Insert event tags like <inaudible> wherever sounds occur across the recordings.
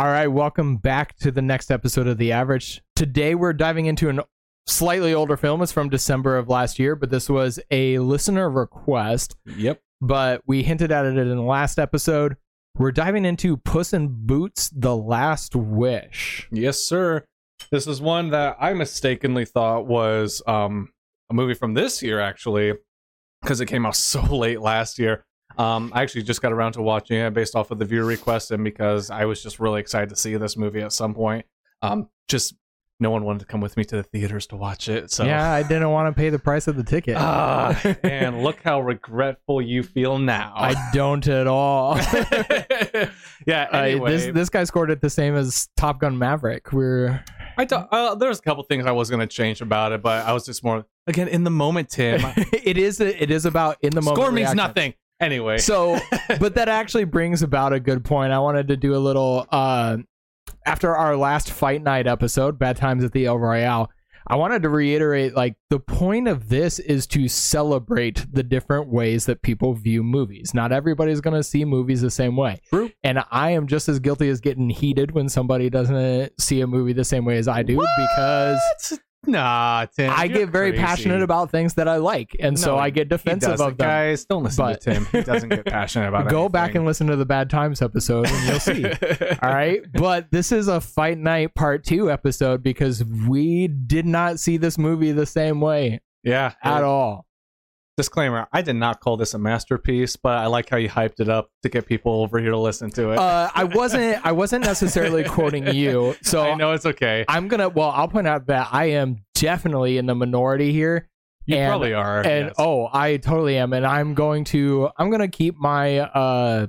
All right, welcome back to the next episode of The Average. Today we're diving into an slightly older film. It's from December of last year, but this was a listener request. Yep. But we hinted at it in the last episode. We're diving into Puss in Boots: The Last Wish. Yes, sir. This is one that I mistakenly thought was um, a movie from this year, actually, because it came out <laughs> so late last year. Um, I actually just got around to watching it based off of the viewer request and because I was just really excited to see this movie at some point. Um, just no one wanted to come with me to the theaters to watch it. So Yeah, I didn't want to pay the price of the ticket. Ah, <laughs> and look how regretful you feel now. I don't at all. <laughs> <laughs> yeah. Uh, Anyway, this this guy scored it the same as Top Gun Maverick. We're I thought uh, there's a couple things I was gonna change about it, but I was just more again in the moment, Tim. it is it is about in the moment. Score means reaction. nothing. Anyway, So, but that actually brings about a good point. I wanted to do a little uh after our last fight night episode, Bad Times at the El Royale. I wanted to reiterate like the point of this is to celebrate the different ways that people view movies. Not everybody's going to see movies the same way. True. And I am just as guilty as getting heated when somebody doesn't see a movie the same way as I do because nah, Tim. I get very crazy. passionate about things that I like, and so I get defensive of them. Guys, don't listen But- to Tim. He doesn't get <laughs> passionate about it. Go back and listen to the Bad Times episode, and you'll see. <laughs> All right, but this is a Fight Night Part Two episode because we did not see this movie the same way yeah. at all. Disclaimer: I did not call this a masterpiece, but I like how you hyped it up to get people over here to listen to it. Uh, I wasn't. I wasn't necessarily quoting you, so I know it's okay. I'm gonna. Well, I'll point out that I am definitely in the minority here. You and- probably are. and yes. oh i totally am and i'm going to i'm going to keep my uh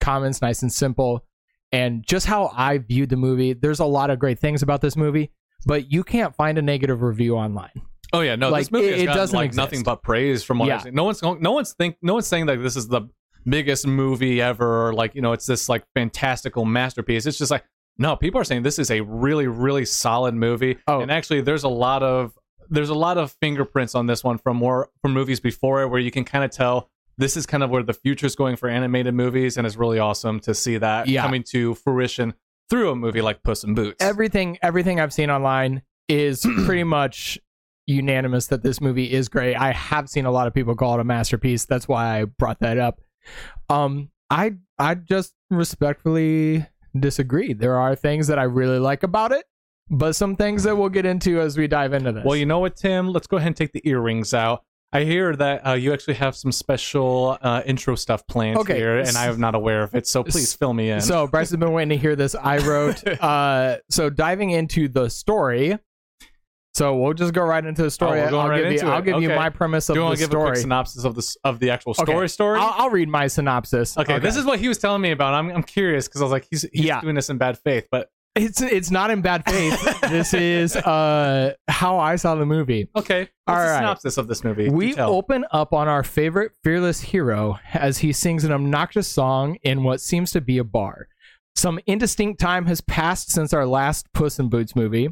comments nice and simple and just how i viewed the movie there's a lot of great things about this movie but you can't find a negative review online Oh yeah, no, Like, this movie it- has gotten, doesn't like exist. nothing but praise from what Yeah. I've seen. No one's no one's think no one's saying that this is the biggest movie ever or like you know it's this like fantastical masterpiece. It's just like no, people are saying this is a really really solid movie. Oh. And actually, there's a lot of there's a lot of fingerprints on this one from more from movies before it where you can kind of tell this is kind of where the future is going for animated movies, and it's really awesome to see that Yeah. coming to fruition through a movie like Puss in Boots. everything everything i've seen online is <clears throat> pretty much unanimous that this movie is great i have seen a lot of people call it a masterpiece that's why i brought that up um i i just respectfully disagree there are things that i really like about it but some things that we'll get into as we dive into this Well, you know what, Tim? Let's go ahead and take the earrings out. I hear that uh, you actually have some special uh, intro stuff planned Okay. here, and I am not aware of it. So please fill me in. So Bryce has been waiting to hear this. I wrote <laughs> uh so diving into the story. So we'll just go right into the story. Oh, I'll right give you I'll give you my premise of do you the want to give a story. quick synopsis of this of the actual Okay. story? Story. I'll, I'll read my synopsis. okay, this is what he was telling me about. I'm I'm curious because I was like, he's he's Yeah. doing this in bad faith, but it's it's not in bad faith. <laughs> this is uh how I saw the movie. okay. What's All the synopsis of this movie? We open up on our favorite fearless hero as he sings an obnoxious song in what seems to be a bar. Some indistinct time has passed since our last Puss in Boots movie,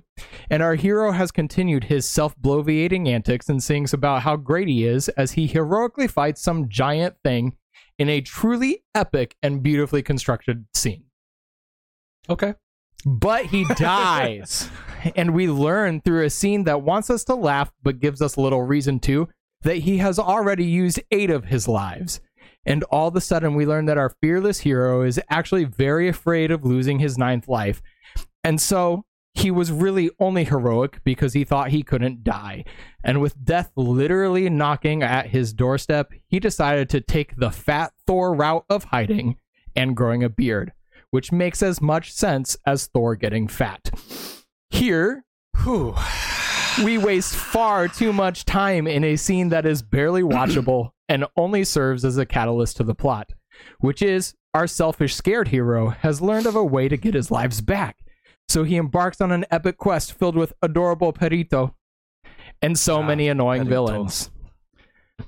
and our hero has continued his self bloviating antics and sings about how great he is as he heroically fights some giant thing in a truly epic and beautifully constructed scene. okay. But he <laughs> dies. and we learn through a scene that wants us to laugh but gives us little reason to that he has already used eight of his lives. And all of a sudden, we learn that our fearless hero is actually very afraid of losing his ninth life. And so he was really only heroic because he thought he couldn't die. And with death literally knocking at his doorstep, he decided to take the fat Thor route of hiding and growing a beard, which makes as much sense as Thor getting fat. Here, Whew. we waste far too much time in a scene that is barely watchable and only serves as a catalyst to the plot, which is our selfish, scared hero has learned of a way to get his lives back. So he embarks on an epic quest filled with adorable Perrito and so Ah, many annoying Perrito. villains.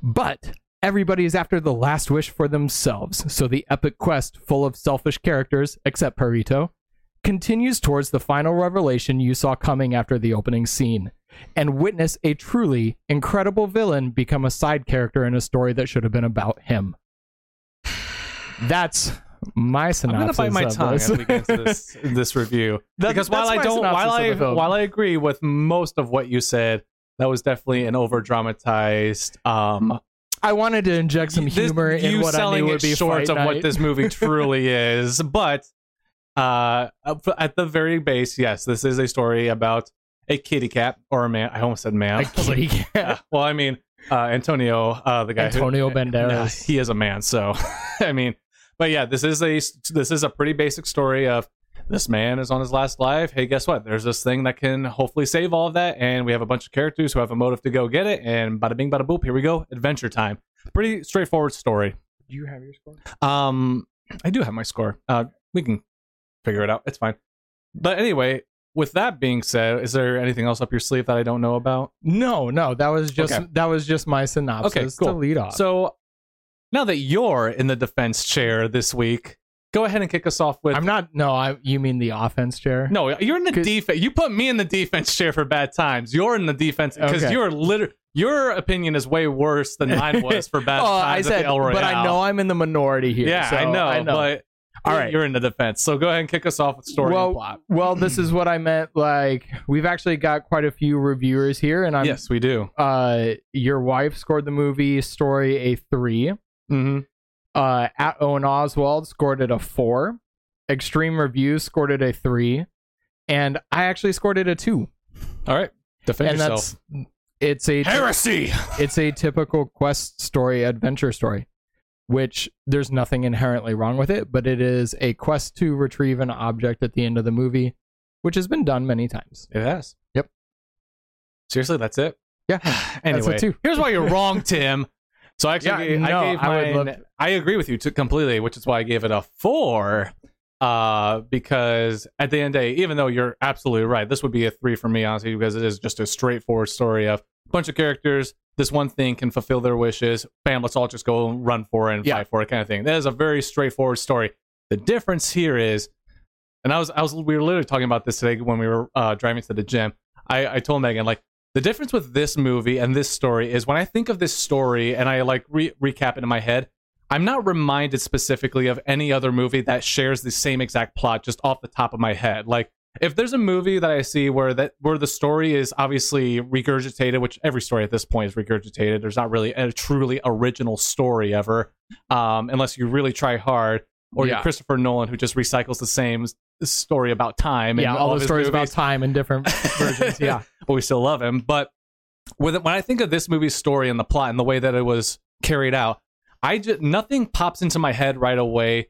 But everybody is after the last wish for themselves, so the epic quest, full of selfish characters, except Perrito, continues towards the final revelation you saw coming after the opening scene, and witness a truly incredible villain become a side character in a story that should have been about him. That's my I'm synopsis. gonna bite my tongue this. as we get into this <laughs> this review That- because while I don't, while I while I agree with most of what you said, that was definitely an over dramatized. Um, I wanted to inject some this- humor in you what I knew it would be short of what this movie <laughs> truly is, but uh, at the very base, yes, this is a story about a kitty cat or a man. I almost said man. A kitty <laughs> cat. Well, I mean, uh, Antonio, uh, the guy Antonio <laughs> who, Banderas. he is a man. So, <laughs> I mean, but yeah, this is a this is a pretty basic story of this man is on his last life. Hey, guess what? There's this thing that can hopefully save all of that, and we have a bunch of characters who have a motive to go get it. And bada bing, bada boop, here we go, adventure time. Pretty straightforward story. Do you have your score? Um, I do have my score. Uh, we can figure it out. It's fine. But anyway, with that being said, is there anything else up your sleeve that I don't know about? No, no, that was just Okay. that was just my synopsis Okay, to lead off. So now that you're in the defense chair this week, go ahead and kick us off with. I'm not. No, I. You mean the offense chair? no, you're in the defense. You put me in the defense chair for bad times. You're in the defense because Okay. you're literally. Your opinion is way worse than mine was for <laughs> bad Oh, I times said, at the El Royale. but I know I'm in the minority here. Yeah, so I know. I know. But All right. you're in the defense. So go ahead and kick us off with story well, and plot. well, this is what I meant. Like, we've actually got quite a few reviewers here, and I'm. yes, we do. Uh, your wife scored the movie story a three. Mm-hmm. Uh, at Owen Oswald scored it a four. Extreme Reviews scored it a three, and I actually scored it a two. All right, defend and yourself. that's it's a Heresy. it's a typical quest story adventure story which there's nothing inherently wrong with it but it is a quest to retrieve an object at the end of the movie which has been done many times It has. Yep. Seriously, that's it. Yeah, <sighs> anyway, it too. here's why you're wrong, <laughs> Tim. So I actually, Yeah, no, I gave I would mine. love- I agree with you to completely, which is why I gave it a four. Uh, because at the end of the day, even though you're absolutely right, this would be a three for me, honestly, because it is just a straightforward story of a bunch of characters. This one thing can fulfill their wishes. Bam, let's all just go run for it and Yeah. fight for it, kind of thing. That is a very straightforward story. The difference here is, and I was, I was, we were literally talking about this today when we were uh, driving to the gym. I, I told Megan like the difference with this movie and this story is when I think of this story and I like re- recap it in my head, I'm not reminded specifically of any other movie that shares the same exact plot just off the top of my head. Like if there's a movie that I see where that where the story is obviously regurgitated, which every story at this point is regurgitated. There's not really a truly original story ever, um, unless you really try hard, or you're Christopher Nolan who just recycles the same story about time. yeah all of the stories about time in different <laughs> versions yeah but we still love him. But with when I think of this movie's story and the plot and the way that it was carried out, I just nothing pops into my head right away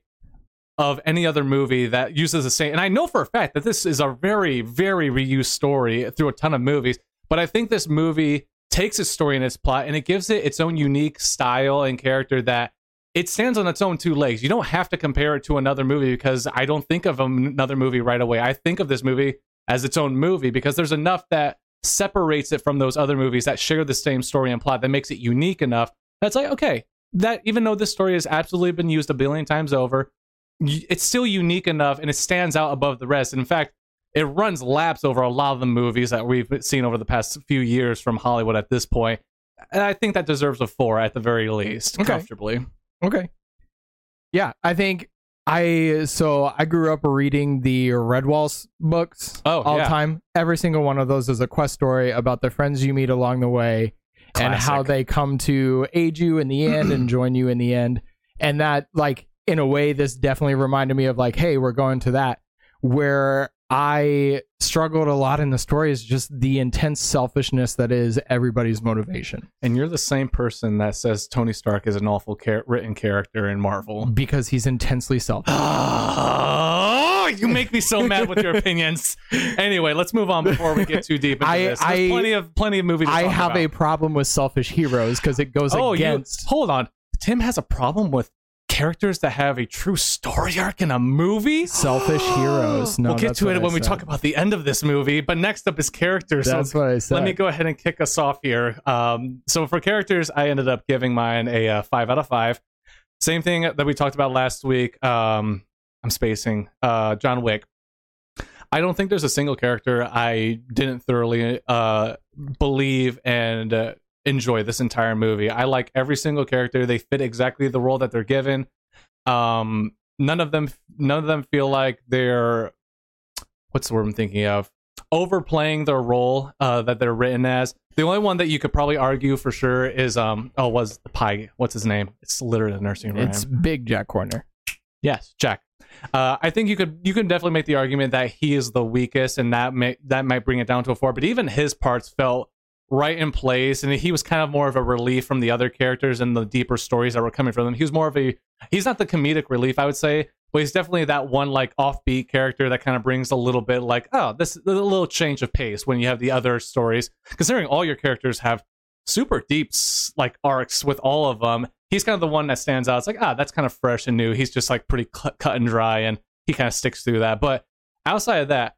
of any other movie that uses the same. And I know for a fact that this is a very, very reused story through a ton of movies. But I think this movie takes its story and its plot and it gives it its own unique style and character that it stands on its own two legs. You don't have to compare it to another movie because I don't think of another movie right away. I think of this movie as its own movie because there's enough that separates it from those other movies that share the same story and plot that makes it unique enough. That's like, okay, that even though this story has absolutely been used a billion times over, it's still unique enough and it stands out above the rest. And in fact, it runs laps over a lot of the movies that we've seen over the past few years from Hollywood at this point. And I think that deserves a four at the very least, Okay. comfortably. okay yeah i think i so i grew up reading the redwalls books Oh, all the yeah. time every single one of those is a quest story about the friends you meet along the way and how they come to aid you in the end and <clears throat> join you in the end and that like in a way this definitely reminded me of like hey we're going to that where i struggled a lot in the story is just the intense selfishness that is everybody's motivation And you're the same person that says Tony Stark is an awful char- written character in Marvel. because he's intensely selfish <gasps> Oh, you make me so mad with your opinions. Anyway, let's move on before we get too deep into I- this. There's I- plenty of plenty of movies. I have a problem with selfish heroes because it goes oh, against you hold on. Tim has a problem with characters that have a true story arc in a movie. <gasps> selfish heroes no we'll get to it I when we said. talk about the end of this movie. But next up is characters. So that's what i said let me go ahead and kick us off here. Um, so for characters, I ended up giving mine a uh, five out of five. Same thing that we talked about last week. Um, I'm spacing. Uh, John Wick. I don't think there's a single character I didn't thoroughly uh, believe and uh, enjoy this entire movie. I like every single character. They fit exactly the role that they're given. Um, none of them none of them feel like they're what's the word I'm thinking of overplaying their role uh, that they're written as. The only one that you could probably argue for sure is um oh was the pie what's his name? It's literally the nursing room. It's big Jack Horner. Yes, Jack. Uh, I think you could you can definitely make the argument that he is the weakest, and that may that might bring it down to a four. But even his parts felt right in place, and he was kind of more of a relief from the other characters and the deeper stories that were coming from them. He was more of a he's not the comedic relief, I would say, but he's definitely that one like offbeat character that kind of brings a little bit like oh this a little change of pace when you have the other stories. Considering all your characters have super deep like arcs with all of them he's kind of the one that stands out. It's like, ah, that's kind of fresh and new. He's just like pretty cut, cut and dry, and he kind of sticks through that. But outside of that,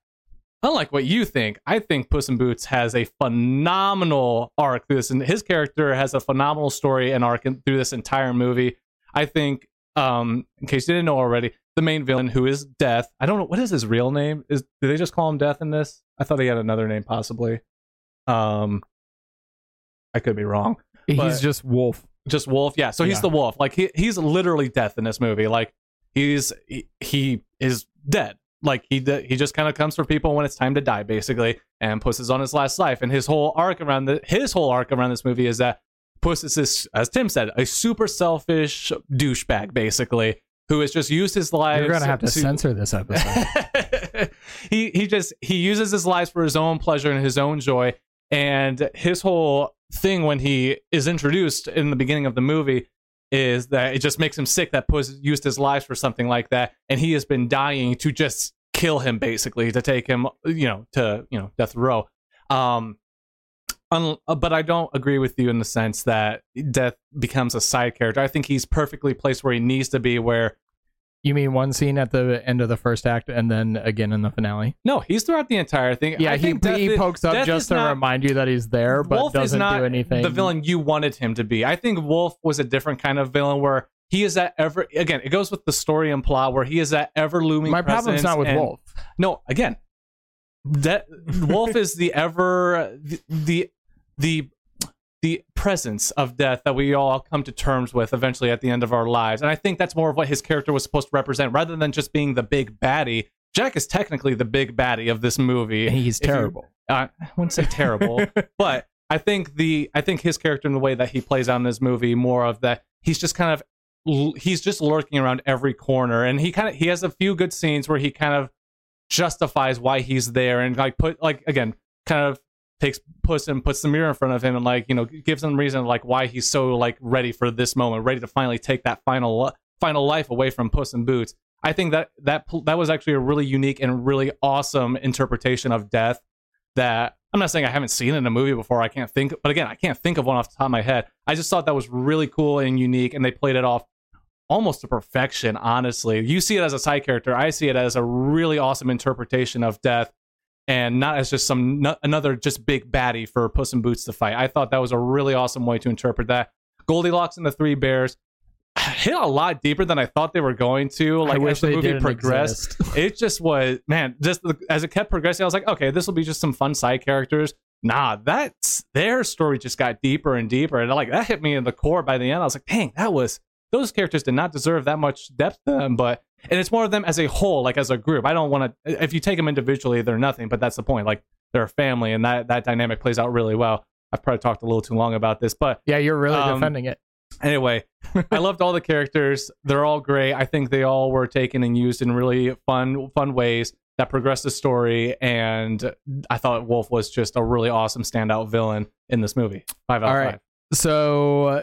unlike what you think, I think Puss in Boots has a phenomenal arc through this, and his character has a phenomenal story and arc in, through this entire movie. I think, um, in case you didn't know already, the main villain, who is Death. I don't know what is his real name. Is do they just call him Death in this? I thought he had another name, possibly. Um, I could be wrong. He's just Wolf. just wolf yeah so he's Yeah. the wolf like he, he's literally death in this movie like he's he, he is dead like he he just kind of comes for people when it's time to die basically and puss is on his last life and his whole arc around the his whole arc around this movie is that puss is this as tim said a super selfish douchebag basically who has just used his life You're gonna have to censor this episode. <laughs> he he just he uses his lives for his own pleasure and his own joy and his whole thing when he is introduced in the beginning of the movie is that it just makes him sick that Puss used his lives for something like that. And he has been dying to just kill him basically to take him you know to you know death row. Um un- uh, but I don't agree with you in the sense that death becomes a side character. I think he's perfectly placed where he needs to be where you mean one scene at the end of the first act and then again in the finale? no he's throughout the entire thing Yeah, I he, Death he is- pokes up Death just to not- remind you that he's there, but Wolf doesn't is not do anything. the villain you wanted him to be. I think Wolf was a different kind of villain where he is that ever again. It goes with the story and plot where he is that ever looming. My problem's not with Wolf. No, again, that Wolf is the ever the, the the the presence of death that we all come to terms with eventually at the end of our lives. And I think that's more of what his character was supposed to represent rather than just being the big baddie. Jack is technically the big baddie of this movie. He's If you- terrible. uh, I wouldn't say terrible, <laughs> but I think the I think his character and the way that he plays out in this movie more of that he's just kind of he's just lurking around every corner and he kind of he has a few good scenes where he kind of justifies why he's there and like put like again kind of takes puss and puts the mirror in front of him and like you know gives him reason like why he's so like ready for this moment ready to finally take that final final life away from puss in boots i think that that that was actually a really unique and really awesome interpretation of death that I'm not saying I haven't seen in a movie before. I can't think, but again, I can't think of one off the top of my head. I just thought that was really cool and unique, and they played it off almost to perfection. Honestly, you see it as a side character. I see it as a really awesome interpretation of death, and not as just some no, another just big baddie for Puss in Boots to fight. I thought that was a really awesome way to interpret that. Goldilocks and the Three Bears <sighs> hit a lot deeper than I thought they were going to. Like I wish as the they movie progressed, <laughs> it just was man just as it kept progressing i was like okay this will be just some fun side characters nah that's their story just got deeper and deeper and like that hit me in the core by the end i was like dang that was those characters did not deserve that much depth to them but and it's more of them as a whole like as a group i don't want to if you take them individually they're nothing but that's the point like they're a family and that that dynamic plays out really well i've probably talked a little too long about this but Yeah, you're really Um, defending it. Anyway, I loved all the characters. They're all great. I think they all were taken and used in really fun fun ways that progressed the story and I thought Wolf was just a really awesome standout villain in this movie. 5 out All of right. 5. So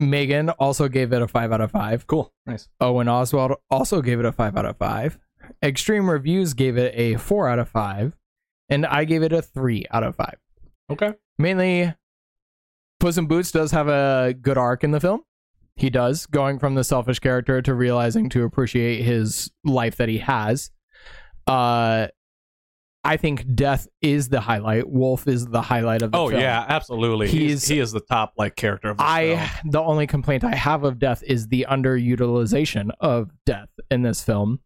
Megan also gave it a five out of five. Cool. Nice. Owen Oswald also gave it a five out of five. Extreme Reviews gave it a four out of five, and I gave it a three out of five. Okay. Mainly, Puss in Boots does have a good arc in the film. He does, going from the selfish character to realizing to appreciate his life that he has. Uh, I think Death is the highlight. Wolf is the highlight of the film. Oh film. yeah, absolutely. He's, He's- he is the top like character of this I film. the only complaint I have of Death is the underutilization of Death in this film.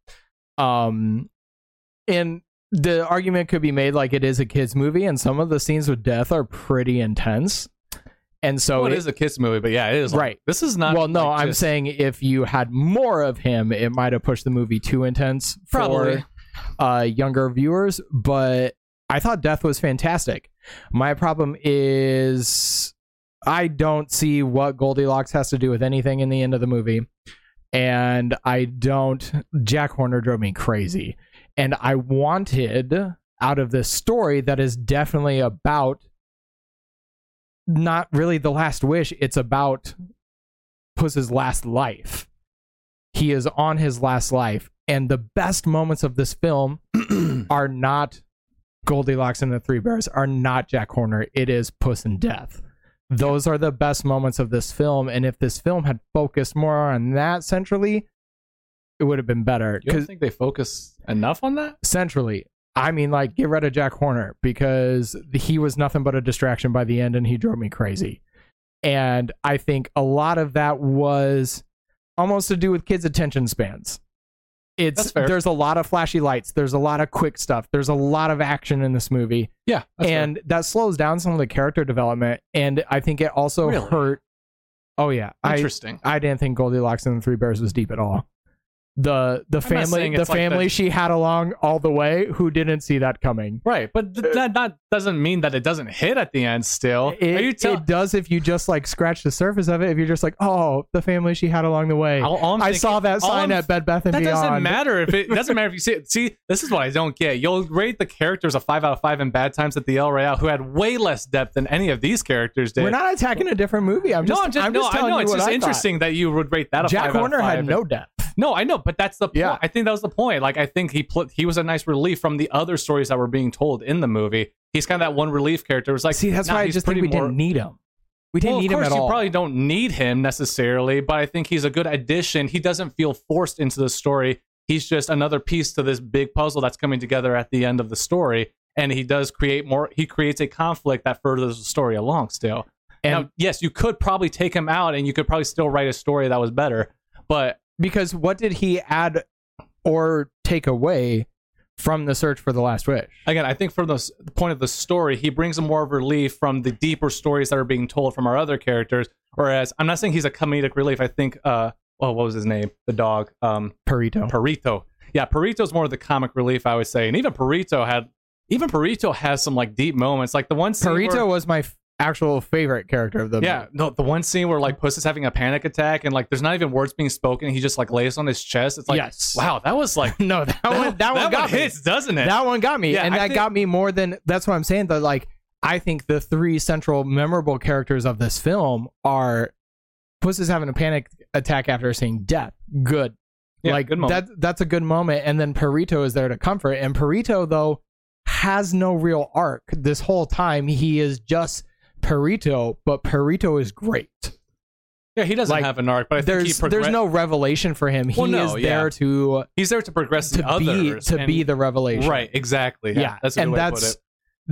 Um and the argument could be made like it is a kids movie and some of the scenes with Death are pretty intense. And so well, it it- is a kids movie, but yeah, it is like- Right. This is not. well, no, like, I'm just- saying if you had more of him, it might have pushed the movie too intense Probably. for uh, younger viewers. But I thought Death was fantastic. My problem is I don't see what Goldilocks has to do with anything in the end of the movie, and I don't. Jack Horner drove me crazy, and I wanted out of this story that is definitely about not really the last wish it's about puss's last life he is on his last life and the best moments of this film <clears throat> are not goldilocks and the three bears are not jack horner it is puss and death those are the best moments of this film and if this film had focused more on that centrally it would have been better You don't think they focus enough on that? centrally. I mean, like, get rid of Jack Horner because he was nothing but a distraction by the end and he drove me crazy. And I think a lot of that was almost to do with kids' attention spans. It's there's a lot of flashy lights, there's a lot of quick stuff, there's a lot of action in this movie, Yeah, that's fair. and that slows down some of the character development. And I think it also Really? hurt. Oh yeah, I interesting. I didn't think Goldilocks and the Three Bears was deep at all. The the not family the like family the- she had along all the way who didn't see that coming. right, but th- that that doesn't mean that it doesn't hit at the end. Still, It, tell- it does if you just like scratch the surface of it. If you're just like, oh, the family she had along the way. all- all I'm thinking- saw that sign I'm- at Bed Bath and That Beyond. doesn't matter if it, doesn't <laughs> matter if you see it. See, this is what I don't get. You'll rate the characters a five out of five in Bad Times at the El Royale, who had way less depth than any of these characters did. We're not attacking a different movie. I'm just, no, I'm just, I'm no, just I telling know. you It's what just I thought. interesting that you would rate that a Jack five Horner out of five. had no depth. No, I know, but that's the point. Yeah. I think that was the point. Like, I think he pl- he was a nice relief from the other stories that were being told in the movie. He's kind of that one relief character. It was like, See, that's nah, why I he's just think pretty we more- didn't need him. We didn't well, need of him course, at you all. probably don't need him necessarily, but I think he's a good addition. He doesn't feel forced into the story. He's just another piece to this big puzzle that's coming together at the end of the story. And he does create more. He creates a conflict that furthers the story along. Still, and now, yes, you could probably take him out, and you could probably still write a story that was better. But because what did he add or take away from the search for the last wish? again, I think from the s- the point of the story, he brings more of relief from the deeper stories that are being told from our other characters. Whereas I'm not saying he's a comedic relief. I think, uh, oh, what was his name? The dog, um, Perrito. Perrito. Yeah, Perrito's more of the comic relief, I would say. And even Perrito had, even Perrito has some like deep moments, like the one scene Perrito where- was my f- actual favorite character of the yeah, no, the one scene where like Puss is having a panic attack and like there's not even words being spoken. He just like lays on his chest. It's like, Yes. wow, that was like <laughs> No, that, one that one got me. hits, doesn't it? That one got me, Yeah, and I that think- got me more than. That's what I'm saying. That like I think the three central memorable characters of this film are Puss is having a panic attack after seeing death. Good. Yeah, like good moment. that that's a good moment and then Perrito is there to comfort and Perrito though has no real arc this whole time he is just Perrito but Perrito is great yeah, he doesn't like, have an arc, but I think he there's progress- there's no revelation for him he Well, no, is yeah. there to He's there to progress the to be others to and- be the revelation right. Exactly. Yeah, yeah, that's and that's put it.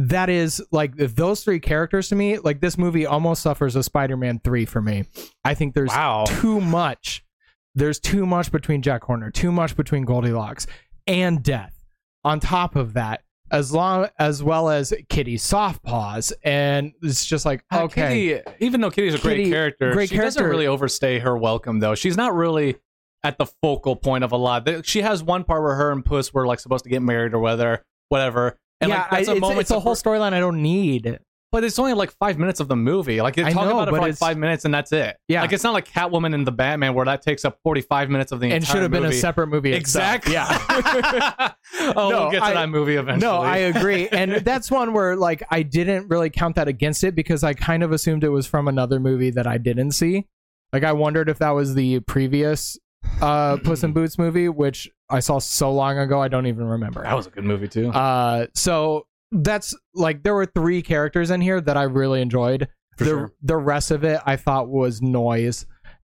that is like those three characters to me like this movie almost suffers a spider-man 3 for me i think there's Wow. too much there's too much between jack horner too much between goldilocks and death on top of that as long as well as kitty soft paws and it's just like Uh, okay Kitty, even though Kitty's a great character, great she doesn't really overstay her welcome though. She's not really at the focal point of a lot. She has one part where her and Puss were like supposed to get married or whether whatever. And yeah like that's I, a it's, moment it's a whole storyline i don't need But it's only like five minutes of the movie. Like they I talk know, about it but for like it's- five minutes and that's it. Yeah. Like it's not like Catwoman and the Batman where that takes up forty five minutes of the and entire should have been a movie. separate movie itself. Exactly. yeah <laughs> oh, No, we'll get to I- that movie eventually. No, I agree. <laughs> And that's one where like I didn't really count that against it because I kind of assumed it was from another movie that I didn't see. Like I wondered if that was the previous uh Puss in <clears throat> Boots movie, which I saw so long ago I don't even remember. that was a good movie too. Uh so that's like there were three characters in here that I really enjoyed. For the sure. the rest of it I thought was noise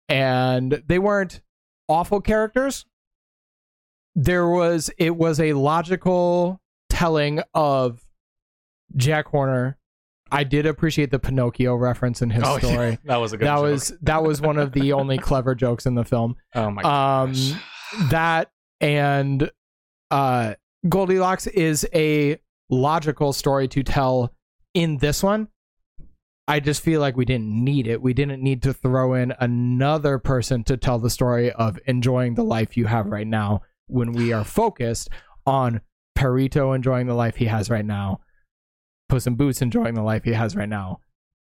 and they weren't awful characters. There was it was a logical telling of Jack Horner. I did appreciate the Pinocchio reference in his Oh, yeah. story. <laughs> that was a good. That joke. was that was one of the <laughs> only clever jokes in the film. Oh my Um gosh. that and uh Goldilocks is a logical story to tell in this one. I just feel like we didn't need it. We didn't need to throw in another person to tell the story of enjoying the life you have right now when we are focused on Perrito enjoying the life he has right now, Puss in Boots enjoying the life he has right now,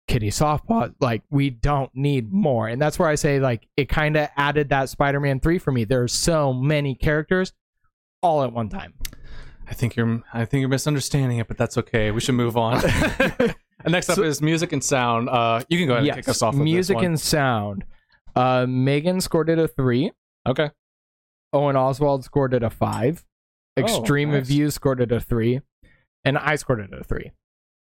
Kitty Softpaws. Like, we don't need more. And that's where I say, like, it kind of added that Spider Man 3 for me. There's so many characters all at one time. I think you're I think you're misunderstanding it, but that's okay. We should move on. and <laughs> <laughs> next up So- is music and sound. Uh, you can go ahead and kick us off. With music and sound. Uh, Megan scored it a three. okay. Owen Oswald scored it a five. Oh, Extreme nice. Reviews scored it a three. And I scored it a three.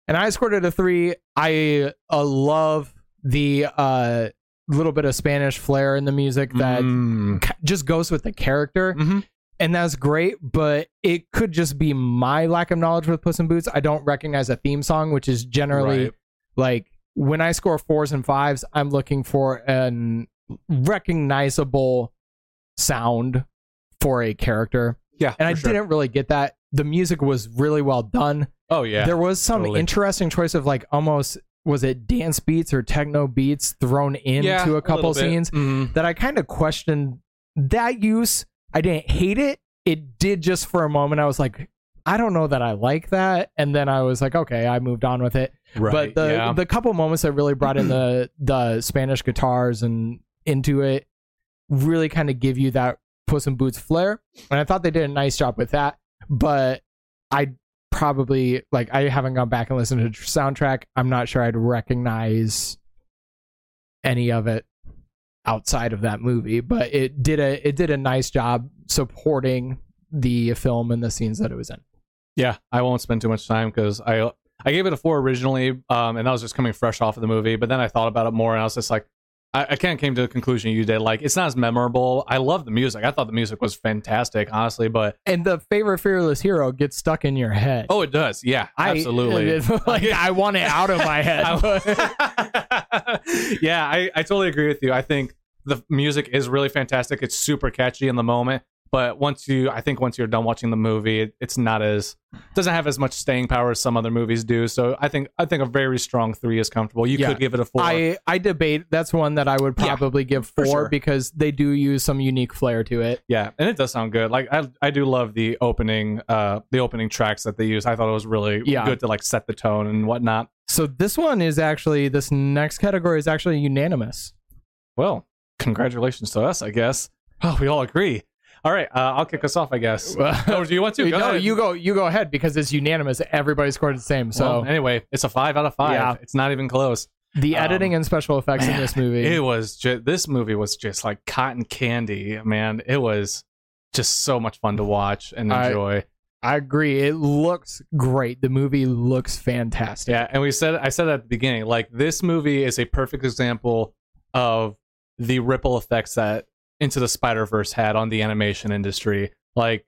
And I scored it a three. I uh, love the uh, little bit of Spanish flair in the music that Mm. ca- just goes with the character. Mhm. And that's great, but it could just be my lack of knowledge with Puss in Boots. I don't recognize a theme song, which is generally Right. like when I score fours and fives, I'm looking for an recognizable sound for a character. Yeah, And I sure. didn't really get that. The music was really well done. Oh yeah. There was some totally. interesting choice of like almost was it dance beats or techno beats thrown into yeah, a couple bit. scenes Mhm. that I kind of questioned that use. I didn't hate it. It did just for a moment. I was like, I don't know that I like that. And then I was like, okay, I moved on with it Right. but the yeah. the couple moments that really brought in the <clears throat> the Spanish guitars and into it really kind of give you that Puss in Boots flair, and I thought they did a nice job with that. But I probably like I haven't gone back and listened to the soundtrack. I'm not sure I'd recognize any of it outside of that movie, but it did a it did a nice job supporting the film and the scenes that it was in. Yeah, I won't spend too much time because I I gave it a four originally, um, and that was just coming fresh off of the movie. But then I thought about it more, and I was just like, I, I kind of came to the conclusion you did. Like, it's not as memorable. I love the music. I thought the music was fantastic, honestly. But And the favorite fearless hero gets stuck in your head. oh, it does. Yeah, I- uh, absolutely. <laughs> like I want it out of my <laughs> head. <laughs> Yeah, I, I totally agree with you. I think the music is really fantastic. It's super catchy in the moment, but once you, I think once you're done watching the movie, it, it's not as doesn't have as much staying power as some other movies do. So I think I think a very strong three is comfortable. You Yeah. could give it a four. I I debate. That's one that I would Yeah, probably give four sure. because they do use some unique flair to it. yeah, and it does sound good. Like I I do love the opening uh the opening tracks that they use. I thought it was really Yeah. good to like set the tone and whatnot. So this one is actually this next category is actually unanimous. Well, congratulations to us, I guess. Oh, we all agree. All right, uh, I'll kick us off, I guess. <laughs> or do you want to? Go no, ahead. you go. You go ahead because it's unanimous. Everybody scored the same. So Well, anyway, it's a five out of five. Yeah. It's not even close. the um, editing and special effects in this movie. It was just this movie was just like cotton candy, man. It was just so much fun to watch and I- enjoy. I agree. It looks great. The movie looks fantastic. yeah, and we said I said at the beginning, like this movie is a perfect example of the ripple effects that Into the Spider Verse had on the animation industry. Like,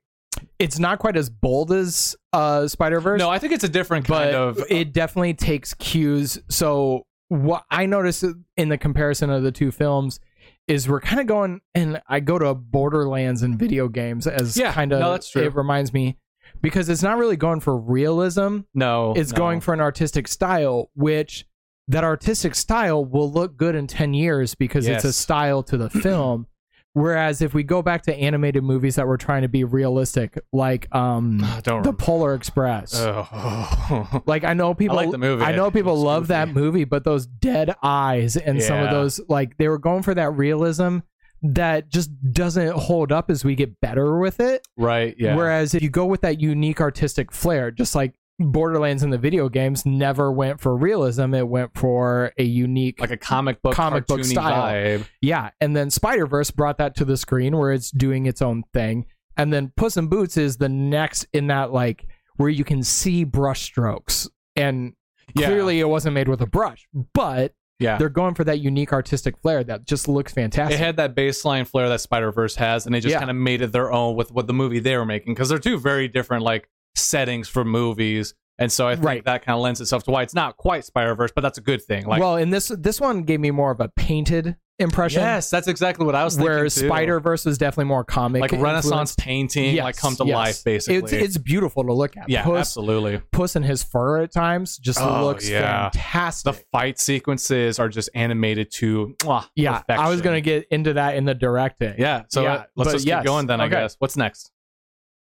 It's not quite as bold as uh, Spider Verse. no, I think it's a different kind of. it definitely takes cues. So what I noticed in the comparison of the two films is we're kind of going, and I go to Borderlands and video games as Yeah, kind of no, that's true. it reminds me because it's not really going for realism. no, It's no. going for an artistic style, which that artistic style will look good in 10 years because it's a style to the film. Whereas if we go back to animated movies that were trying to be realistic, like um, <sighs> the remember. Polar Express, Oh. <laughs> like I know people like the movie. I know people love that movie, but those dead eyes and some of those like they were going for that realism that just doesn't hold up as we get better with it. right. Yeah. Whereas if you go with that unique artistic flair, just like Borderlands in the video games never went for realism, it went for a unique like a comic book, Comic book style. vibe. yeah. And then Spider Verse brought that to the screen where it's doing its own thing. And then Puss in Boots is the next in that like where you can see brush strokes and Yeah. clearly it wasn't made with a brush, but Yeah. they're going for that unique artistic flair that just looks fantastic. It had that baseline flair that Spider Verse has, and they just Yeah. kind of made it their own with what the movie they were making because they're two very different like settings for movies, And so I think Right. that kind of lends itself to why it's not quite Spider Verse, but that's a good thing. Like, well, and this this one gave me more of a painted impression. yes, that's exactly what I was thinking. where. Spider Verse was definitely more comic, like Renaissance influenced. painting, like Yes, come to yes. life, basically. It's it's beautiful to look at. yeah, Puss, absolutely. Puss in his fur at times just Oh, looks yeah. The fight sequences are just animated to mwah, yeah, I was gonna get into that in the directing. Yeah, so Yeah, uh, let's just yes, keep going then. I okay. guess. What's next?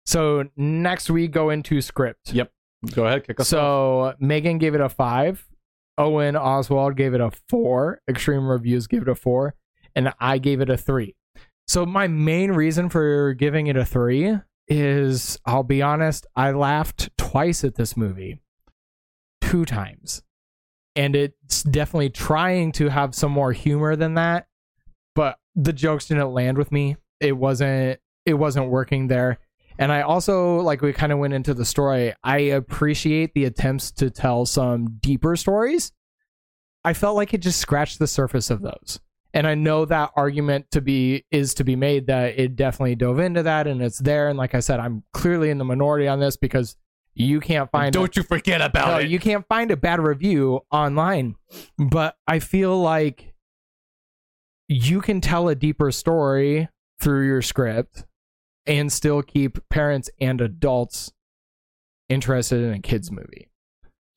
So next we go into script. Yep. Go ahead, kick us off. So Megan gave it a five. Owen Oswald gave it a four. Extreme Reviews gave it a four. And I gave it a three. So my main reason for giving it a three is I'll be honest, I laughed twice at this movie. Two times. And it's definitely trying to have some more humor than that. But the jokes didn't land with me. It wasn't it wasn't working there. And I also, like we kind of went into the story, I appreciate the attempts to tell some deeper stories. I felt like it just scratched the surface of those. And I know that argument to be is to be made that it definitely dove into that and it's there. And like I said, I'm clearly in the minority on this because you can't find Don't you forget about no, it. you can't find a bad review online. But I feel like you can tell a deeper story through your script and still keep parents and adults interested in a kids movie.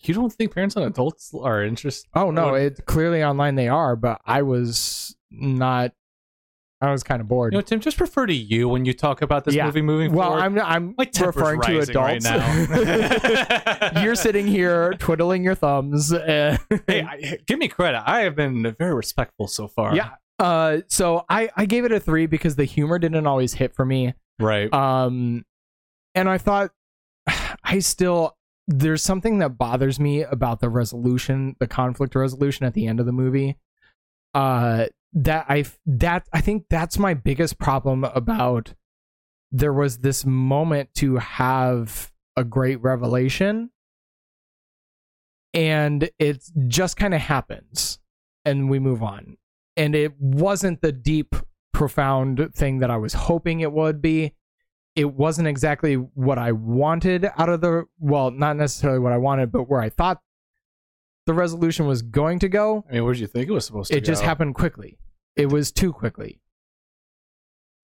You don't think parents and adults are interested? Oh no, it's clearly online they are, but I was not I was kind of bored. You know, Tim, just refer to you when you talk about this Yeah. movie moving well, forward. I'm I'm My temper's referring to rising right adults. now. <laughs> <laughs> You're sitting here twiddling your thumbs. uh, hey, I, give me credit. I have been very respectful so far. Yeah. Uh, so I I gave it a three because the humor didn't always hit for me. Right. Um, and I thought <sighs> I still there's something that bothers me about the resolution, the conflict resolution at the end of the movie. Uh, that I that I think that's my biggest problem about. There was this moment to have a great revelation, and it just kind of happens, and we move on. And it wasn't the deep, profound thing that I was hoping it would be it wasn't exactly what I wanted out of the well, not necessarily what I wanted, but where I thought the resolution was going to go. I mean, where did you think it was supposed to go? It just happened quickly. It was too quickly.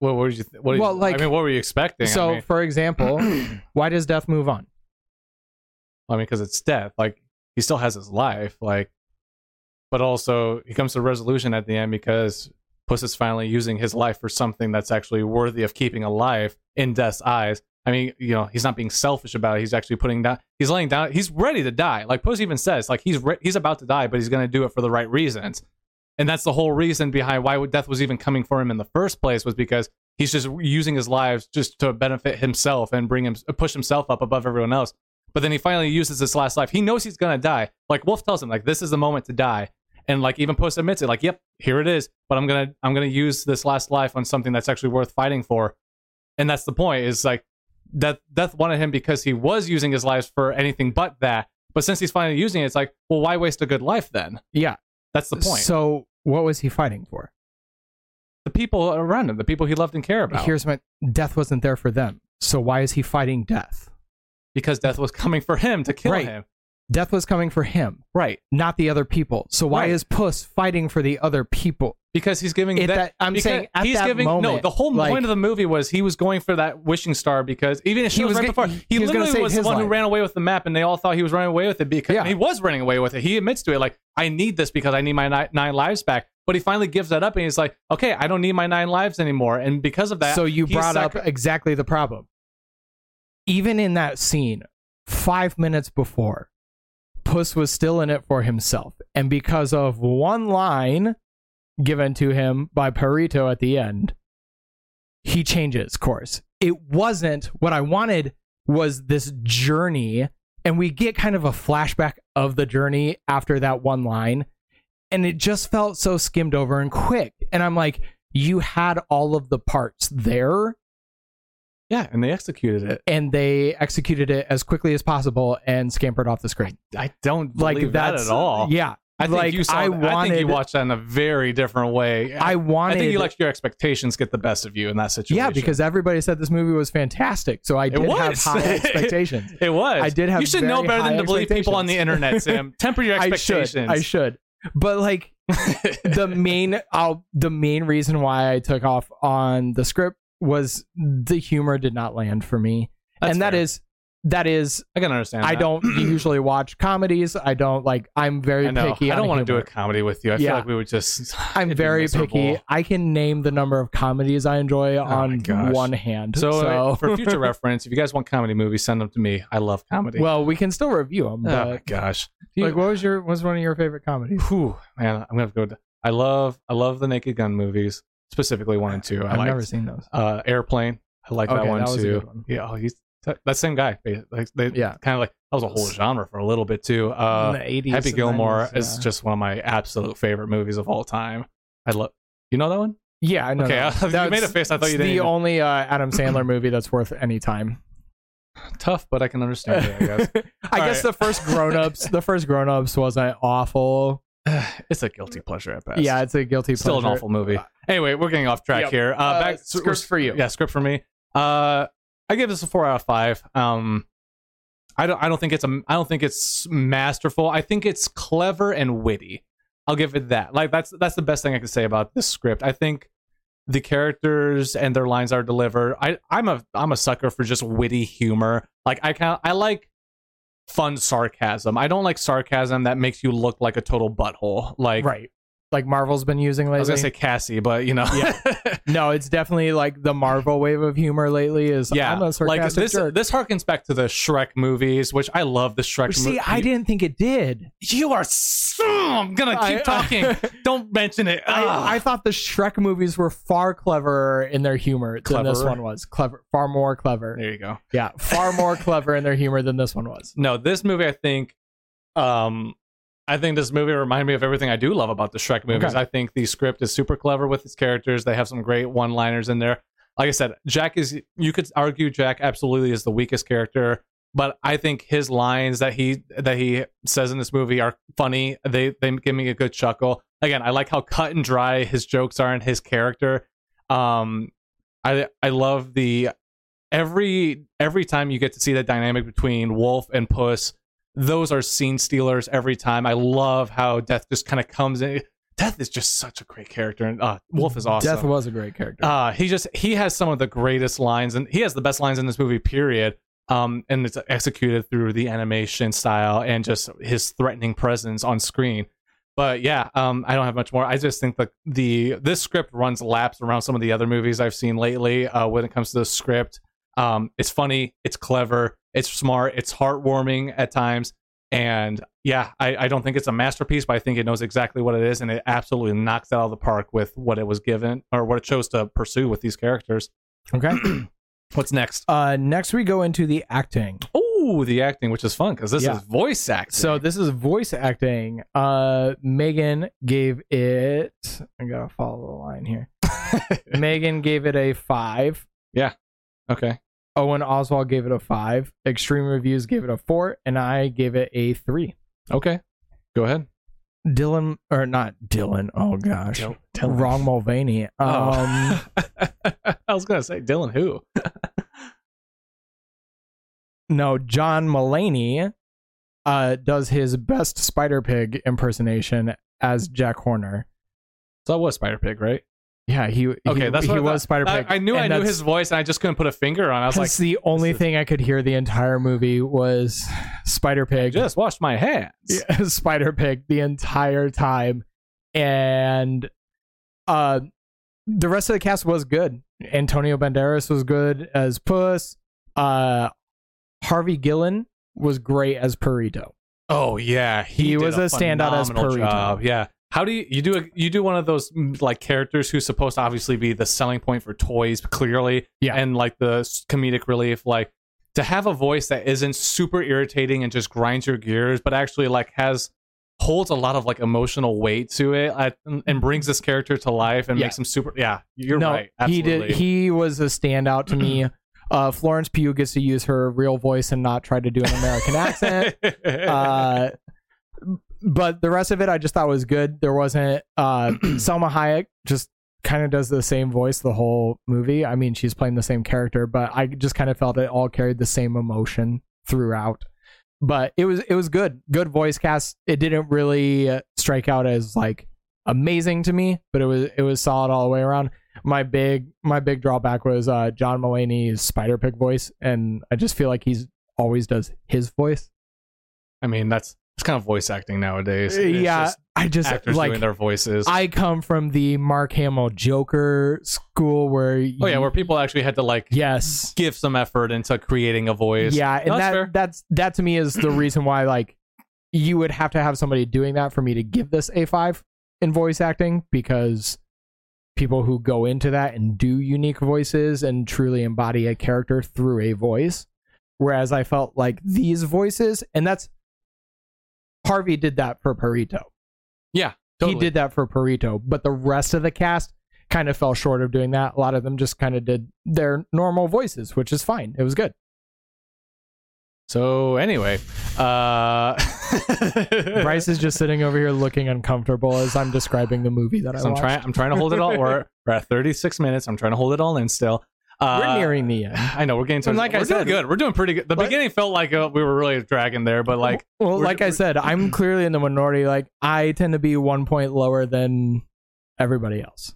Well, what did you? Th- what did Well, you, like- I mean, what were you expecting? so, I mean, for example, <clears throat> why does Death move on? I mean, because it's death. Like he still has his life. Like, but also he comes to resolution at the end because Puss is finally using his life for something that's actually worthy of keeping alive in Death's eyes. I mean, you know, he's not being selfish about it. He's actually putting down. He's laying down. He's ready to die. Like Puss even says, like he's re- he's about to die, but he's going to do it for the right reasons. And that's the whole reason behind why death was even coming for him in the first place was because he's just using his lives just to benefit himself and bring him push himself up above everyone else. But then he finally uses his last life. He knows he's gonna die. Like Wolf tells him, like this is the moment to die. And like even Puss admits it, like, yep, here it is. But I'm gonna I'm gonna use this last life on something that's actually worth fighting for. And that's the point. Is like that Death wanted him because he was using his lives for anything but that. But since he's finally using it, it's like, well, why waste a good life then? Yeah. That's the point. So, what was he fighting for? the people around him, the people he loved and cared about. Here's my Death wasn't there for them. So, why is he fighting Death? because death was coming for him to kill Right. him. Death was coming for him, Right. not the other people. So, why Right. is Puss fighting for the other people? Because he's giving At that, that- I'm because saying at he's that giving no. moment, The whole like- point of the movie was he was going for that wishing star because even if He he was was right before he he, was gonna literally save was the his one who life. ran away with the map and they all thought he was running away with it because Yeah. he was running away with it. He admits to it like I need this because I need my ni- nine lives back. But he finally gives that up and he's like, okay, I don't need my nine lives anymore. And because of that, so you he brought sacri- up exactly the problem. Even in that scene, five minutes before, Puss was still in it for himself. And because of one line given to him by Perrito at the end, he changes course. It wasn't what I wanted was this journey. And we get kind of a flashback of the journey after that one line. And it just felt so skimmed over and quick. And I'm like, you had all of the parts there yeah, and they executed it. and they executed it as quickly as possible and scampered off the screen. I don't Like believe that at all. Yeah. I think Like, you saw. I I, think you watched that in a very different way. I wanted. I think you let your expectations get the best of you in that situation. yeah, because everybody said this movie was fantastic, so I did have high <laughs> expectations. it was. I did have You should know better than to believe people on the internet, Sam. <laughs> Temper your expectations. I should. I should. But like <laughs> the main, I'll, the main reason why I took off on the script was the humor did not land for me, That's and that fair. is that is I can understand. I that. don't <clears throat> usually watch comedies. I don't like. I'm very I picky. I don't want want to do a comedy with you. I Yeah. feel like we would just. <laughs> I'm very picky. I can name the number of comedies I enjoy Oh on one hand. So, So, uh, for future <laughs> reference, if you guys want comedy movies, send them to me. I love comedy. well, we can still review them. oh my gosh. You- like, what was your? What's one of your favorite comedies? Whew, man, I'm gonna have to go. To, I love. I love the Naked Gun movies, specifically one and two. I I've like never seen those. uh, Airplane. I like that one that was too. one. Yeah, oh, he's that same guy. Like they, Yeah. kind of like that was a whole genre for a little bit too. Uh, In the 80s Happy Gilmore 90s, is just one of my absolute favorite movies of all time. I love. You know that one? Yeah, I know. Okay, that. <laughs> you made a face. I thought you didn't. The only uh, Adam Sandler <clears throat> movie that's worth any time. Tough, but I can understand it. I guess <laughs> I All guess right. the first Grown Ups, the first Grown Ups wasn't awful. <sighs> it's a guilty pleasure at best. Yeah, it's a guilty Pleasure. still an awful movie. Anyway, we're getting off track Yep. here. Uh, Uh, back scripts for you. Yeah, script for me. Uh, I give this a four out of five. Um, I don't. I don't think it's a. I don't think it's masterful. I think it's clever and witty. I'll give it that. Like that's that's the best thing I can say about this script. I think the characters and their lines are delivered. I I'm a I'm a sucker for just witty humor. Like I can I like fun sarcasm. I don't like sarcasm that makes you look like a total butthole. Like right. Like Marvel's been using lately. I was gonna say Cassie, but you know, Yeah. <laughs> no, it's definitely like the Marvel wave of humor lately. Is yeah. I'm a like this. jerk. This harkens back to the Shrek movies, which I love. The Shrek. Movies. See, I didn't think it did. You are. So, I'm gonna keep I- talking. <laughs> Don't mention it. I, I thought the Shrek movies were far cleverer in their humor than this one was. Clever, far more clever. there you go. Yeah, far more clever in their humor than this one was. No, this movie, I think, um, I think this movie reminded me of everything I do love about the Shrek movies. Okay. I think the script is super clever with its characters. They have some great one-liners in there. Like I said, Jack is. You could argue Jack absolutely is the weakest character, but I think his lines that he that he says in this movie are funny. They they give me a good chuckle. Again, I like how cut and dry his jokes are and his character. Um, I I love the every every time you get to see that dynamic between Wolf and Puss, those are scene stealers every time. I love how Death just kind of comes in. Death is just such a great character, and uh, Wolf is awesome. Death was a great character. Uh, he just he has some of the greatest lines, and he has the best lines in this movie. Period. Um, and it's executed through the animation style and just his threatening presence on screen. But yeah, um, I don't have much more. I just think that the this script runs laps around some of the other movies I've seen lately. Uh, when it comes to the script, um, it's funny, it's clever, it's smart, it's heartwarming at times, and yeah, I, I don't think it's a masterpiece, but I think it knows exactly what it is, and it absolutely knocks it out of the park with what it was given or what it chose to pursue with these characters. okay. <clears throat> What's next? Uh, next we go into the acting. Oh, the acting, which is fun because this Yeah. is voice acting. So this is voice acting. Uh, Megan gave it. I gotta follow the line here. <laughs> Megan gave it a five. Yeah. okay, Owen Oswald gave it a five. Extreme Reviews gave it a four, and I gave it a three. okay, go ahead. Dylan or not Dylan? Oh gosh, Dylan. wrong Mulvaney. Um, Oh. <laughs> I was gonna say Dylan who? <laughs> no, John Mulaney uh, does his best Spider Pig impersonation as Jack Horner. So that was Spider Pig, right? Yeah, he Okay, he, that's he what I was. Spider Pig. I, I knew I knew his voice, and I just couldn't put a finger on. it. I was like, the only is- thing I could hear the entire movie was Spider Pig. just washed my hands. <laughs> Yeah, Spider Pig the entire time, and uh, the rest of the cast was good. Antonio Banderas was good as Puss. Uh, Harvey Guillén was great as Perrito. Oh yeah, He did was a standout as Perrito. job. Yeah. How do you you do a, you do one of those mm, like characters who's supposed to obviously be the selling point for toys clearly, Yeah. and like the comedic relief, like to have a voice that isn't super irritating and just grinds your gears, but actually like has holds a lot of like emotional weight to it and, and brings this character to life and Yeah. makes him super. Yeah, you're no, right. he did. He was a standout to me. <clears throat> Uh, Florence Pugh gets to use her real voice and not try to do an American accent. <laughs> uh, but the rest of it I just thought was good. There wasn't uh <clears throat> Salma Hayek just kind of does the same voice the whole movie. I mean, she's playing the same character, but I just kind of felt it all carried the same emotion throughout. But it was it was good. Good voice cast. It didn't really uh, strike out as like amazing to me, but it was it was solid all the way around. My big my big drawback was uh John Mulaney's Spider Pig voice and I just feel like he's always does his voice. I mean, that's it's kind of voice acting nowadays. Uh, it's yeah, just I just actors like doing their voices. I come from the Mark Hamill Joker school where oh yeah, where people actually had to like yes give some effort into creating a voice. yeah and No, that's that fair. that's that to me is the <clears throat> reason why like you would have to have somebody doing that for me to give this a 5 in voice acting because people who go into that and do unique voices and truly embody a character through a voice whereas I felt like these voices and that's Harvey did that for Perrito yeah, totally. he did that for Perrito, but the rest of the cast kind of fell short of doing that. A lot of them just kind of did their normal voices, which is fine. It was good. So anyway, uh, <laughs> Bryce is just sitting over here looking uncomfortable as I'm describing the movie that I I'm trying. I'm trying to hold it all. We're, <laughs> we're at 36 minutes. I'm trying to hold it all in still. Uh, We're nearing the end. I know we're getting to. Like I we're doing said- good. We're doing pretty good. The Like- beginning felt like uh, we were really dragging there, but like Well, like I said, I'm <clears throat> clearly in the minority. Like I tend to be one point lower than everybody else,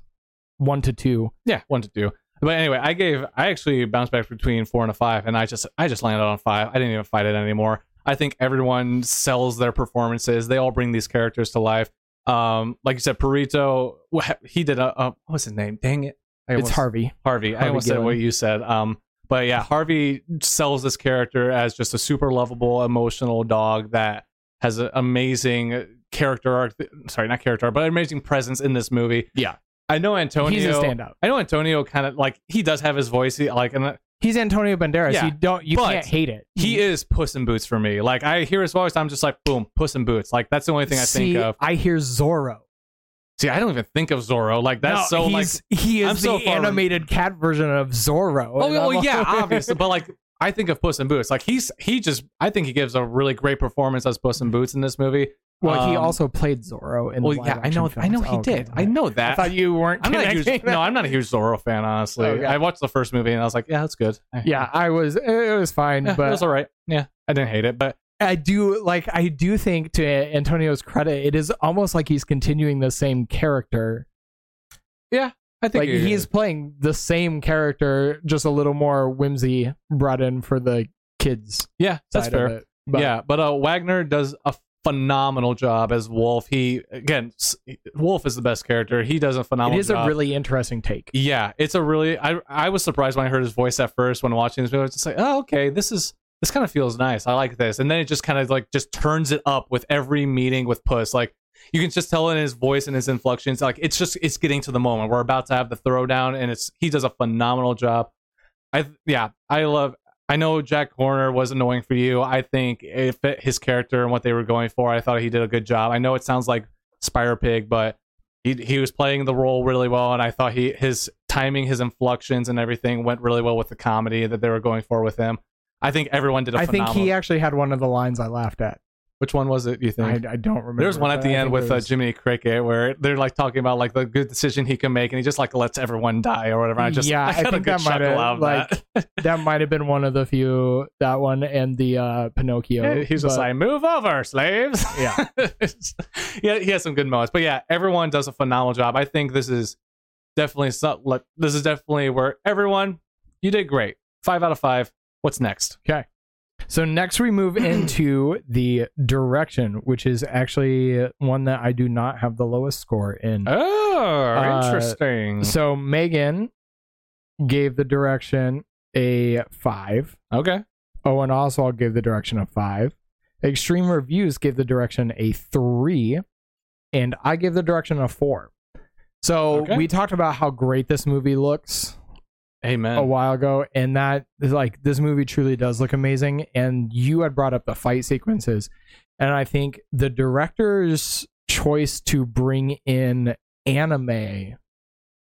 one to two. yeah, one to two. But anyway, I gave. I actually bounced back between four and a five, and I just I just landed on five. I didn't even fight it anymore. I think everyone sells their performances. They all bring these characters to life. Um, like you said, Perrito. He did a. a what was his name? Dang it! I It's almost- Harvey. Harvey. I Harvey almost said what you said. Um, but yeah, Harvey sells this character as just a super lovable, emotional dog that has an amazing character arc. Sorry, not character arc, but amazing presence in this movie. Yeah. I know Antonio. He's a standout. I know Antonio kind of like he does have his voice. He, like, and He's Antonio Banderas. Yeah, you don't. You can't hate it. he is Puss in Boots for me. Like I hear his voice, I'm just like, boom, Puss in Boots. Like that's the only thing I See, think of. I hear Zorro. See, I don't even think of Zorro. Like that's no, so like. he is I'm the so far animated cat version of Zorro. Oh, oh yeah, <laughs> obviously, but like I think of Puss in Boots. Like he's he just I think he gives a really great performance as Puss in Boots in this movie. Well, he Um, also played Zorro in. Well, yeah, I know, live-action I know he Oh, okay, did. I okay. know I that. thought you weren't. I'm not a huge no. I'm not a huge Zorro fan, honestly. Okay. I watched the first movie and I was like, yeah, that's good. Yeah, I was. It was fine, Yeah, but it was all right. Yeah, I didn't hate it, but I do like. I do think, to Antonio's credit, it is almost like he's continuing the same character. Yeah, I think Like he- he's playing the same character, just a little more whimsy brought in for the kids. yeah, that's fair. It. But yeah, but uh, Wagner does a phenomenal job as Wolf. He again, Wolf is the best character. He does a it phenomenal. is job. a really interesting take. Yeah, it's a really. I I was surprised when I heard his voice at first when watching this video. I was just like, oh, okay, this is this kind of feels nice. I like this, and then it just kind of like just turns it up with every meeting with Puss. Like you can just tell in his voice and his inflections. Like it's just it's getting to the moment. We're about to have the throwdown, and it's he does a phenomenal job. I yeah, I love. I know Jack Horner was annoying for you. I think it fit his character and what they were going for. I thought he did a good job. I know it sounds like Spider Pig, but he he was playing the role really well, and I thought he his timing, his inflections, and everything went really well with the comedy that they were going for with him. I think everyone did a I think phenomenal. he actually had one of the lines I laughed at. Which one was it? You I, think? I don't remember. There's one at but the I end think with it uh, was- Jiminy Cricket where they're like talking about like the good decision he can make, and he just like lets everyone die or whatever. I just Yeah, <laughs> I, I got a think good that might chuckle have, out of like, that. <laughs> that might have been one of the few. That one and the uh, Pinocchio. He's just but- like, move over, slaves. Yeah. yeah, <laughs> he has some good moments. But yeah, everyone does a phenomenal job. I think this is definitely some, like this is definitely where everyone you did great. Five out of five. What's next? Okay. So next we move <clears throat> into the direction, which is actually one that I do not have the lowest score in. Oh, Uh, interesting. So Megan gave the direction a five. okay. Owen Oswald gave the direction a five. Extreme Reviews gave the direction a three, and I gave the direction a four. So Okay. we talked about how great this movie looks Amen. a while ago, and that is like this movie truly does look amazing. And you had brought up the fight sequences, and I think the director's choice to bring in anime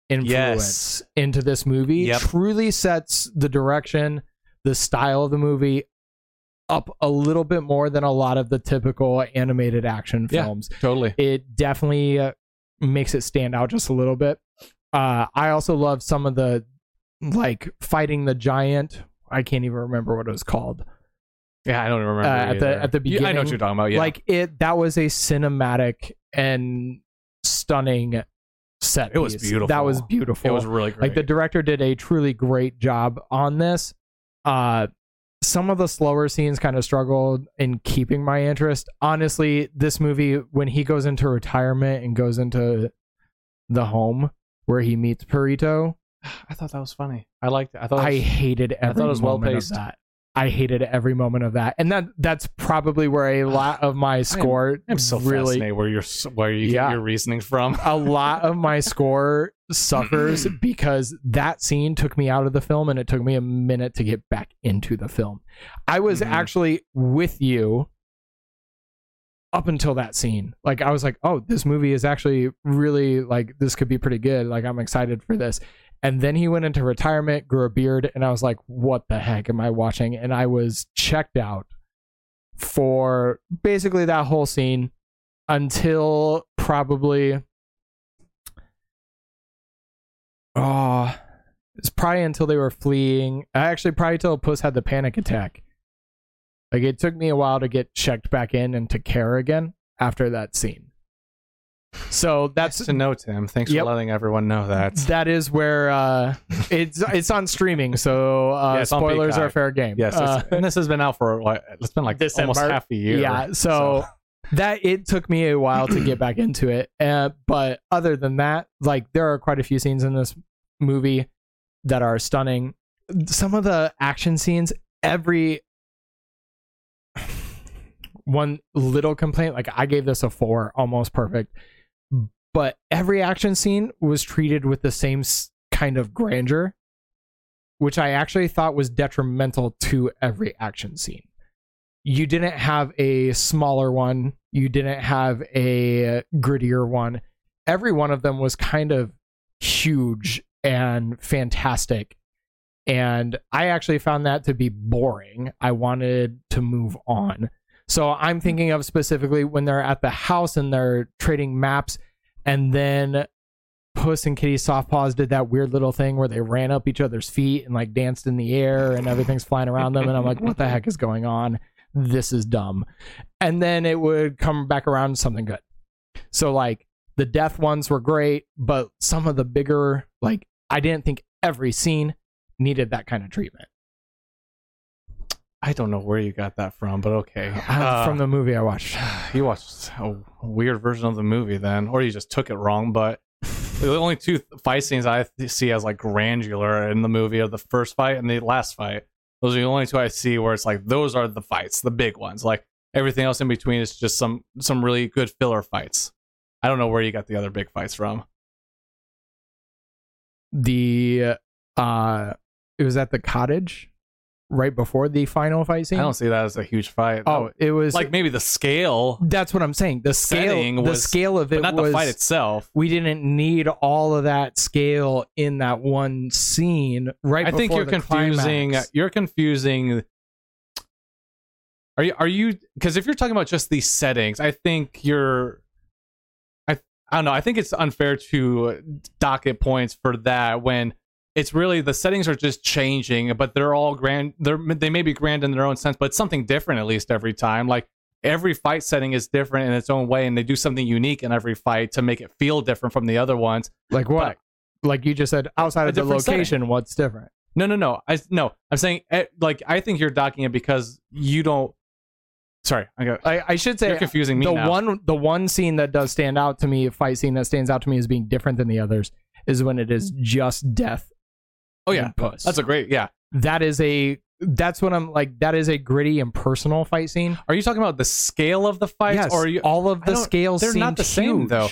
influence into this movie Yep. truly sets the direction, the style of the movie up a little bit more than a lot of the typical animated action Yeah. films. Totally. It definitely uh, makes it stand out just a little bit. Uh, I also love some of the like fighting the giant. I can't even remember what it was called. Yeah, I don't remember Uh, at the- at the Yeah, I know what you're talking about. Yeah, Like it, that was a cinematic and stunning set. It was beautiful. That was beautiful. it was really great. like the director did a truly great job on this uh some of the slower scenes kind of struggled in keeping my interest honestly this movie when he goes into retirement and goes into the home where he meets Perrito, <sighs> I thought that was funny. I liked it. I thought I was- hated every thought it was moment well-paced. of that. I hated every moment of that, and that that's probably where a <sighs> lot of my score I'm so really fascinated where you're where you Yeah. get your reasoning from. a lot of my <laughs> score suffers <clears throat> because that scene took me out of the film and it took me a minute to get back into the film. I was Mhm. actually with you up until that scene. Like I was like, "Oh, this movie is actually really like this could be pretty good. Like I'm excited for this." And then he went into retirement, grew a beard, and I was like, "What the heck am I watching?" And I was checked out for basically that whole scene until probably oh it's probably until they were fleeing actually probably till puss had the panic attack like it took me a while to get checked back in and to care again after that scene so that's That's to know, Tim. Thanks Yep. for letting everyone know that. that is where uh it's it's on streaming so uh Yeah, spoilers Peacock. are fair game Yes, Uh, and this has been out for what? It's been like December. almost half a year. Yeah, so, that it took me a while to get back into it. Uh, but other than that, like there are quite a few scenes in this movie that are stunning. Some of the action scenes, every <sighs> one little complaint, like I gave this a four, almost perfect. But every action scene was treated with the same kind of grandeur, which I actually thought was detrimental to every action scene. You didn't have a smaller one. You didn't have a grittier one. Every one of them was kind of huge and fantastic. And i actually found that to be boring. I wanted to move on so i'm thinking of specifically when they're at the house and they're trading maps and then puss and kitty softpaws did that weird little thing where they ran up each other's feet and like danced in the air and everything's flying around them and i'm like what the heck is going on this is dumb. And then it would come back around to something good. So like the death ones were great, but some of the bigger like I didn't think every scene needed that kind of treatment. I don't know where you got that from, but okay. <sighs> Uh, Uh, from the movie I watched. <sighs> you watched a weird version of the movie then, or you just took it wrong. But <sighs> the only two fight scenes I see as like granular in the movie are the first fight and the last fight. Those are the only two I see where it's like those are the fights, the big ones. Like everything else in between is just some some really good filler fights. I don't know where you got the other big fights from. The uh it was at the cottage right before the final fight scene. I don't see that as a huge fight. oh, it was like maybe the scale, that's what I'm saying. The scale Setting the scale of but it not was the fight itself. we didn't need all of that scale in that one scene right I think you're confusing. climax. You're confusing. Are you? Are you? Because if you're talking about just these settings, I think you're. I I don't know. I think it's unfair to docket points for that when it's really the settings are just changing, but they're all grand. They're they may be grand in their own sense, but it's something different at least every time. Like every fight setting is different in its own way, and they do something unique in every fight to make it feel different from the other ones. like what like you just said outside of the different setting. location what's different No, no, no. I no. I'm saying eh, like I think you're docking it because you don't. Sorry, I got. I, I should say You're confusing me the now. one the one scene that does stand out to me a fight scene that stands out to me as being different than the others is when it is just death oh yeah, puss that's a great. Yeah. that is a that's what i'm like that is a gritty and personal fight scene Are you talking about the scale of the fights, yes or you? all of the scales they're not the same, huge. though.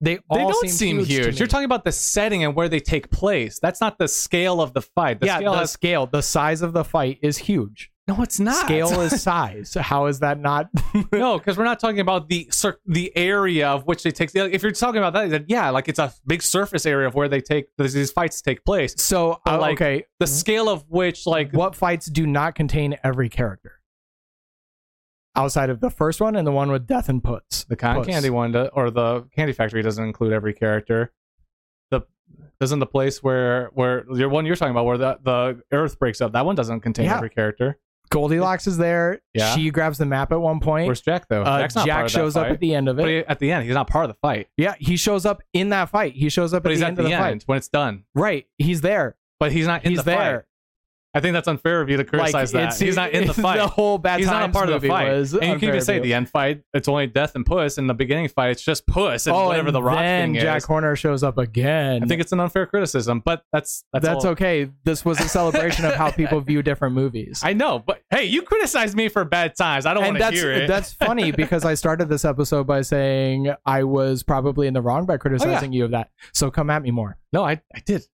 they all they don't seem, seem huge, huge. You're talking about the setting and where they take place. That's not the scale of the fight. The yeah scale the has, scale the size of the fight is huge no, it's not. scale is size how is that not <laughs> no, because we're not talking about the cir- the area of which they take. If you're talking about that, then yeah, like it's a big surface area of where they take these fights take place. so uh, like, okay The scale of which, like, what fights do not contain every character outside of the first one and the one with Death and Puss. The cotton Puss. candy one, do- or the candy factory, doesn't include every character. The doesn't the place where where your one you're talking about where the the Earth breaks up. That one doesn't contain Yeah. every character. Goldilocks is there. Yeah. She grabs the map at one point. Where's Jack though? Uh, Jack's not part Jack shows up at the end of it. But he, at the end, he's not part of the fight. yeah, he shows up in that fight. He shows up But at the at end the of the end fight. when it's done. Right. He's there. But he's not in he's the fight. I think that's unfair of you to criticize that. He's not in the <laughs> fight. The whole bad he's not a part of the fight. And you can even say the end fight, it's only Death and Puss. In the beginning fight, it's just Puss and oh, whatever and the rock is. then thing Jack is. Horner shows up again. I think it's an unfair criticism, but that's that's, that's okay. This was a celebration of how people view different movies. <laughs> I know, but hey, you criticized me for bad times. I don't want to hear it. that's <laughs> funny because I started this episode by saying I was probably in the wrong by oh, criticizing you of that. So come at me more. no, I I did.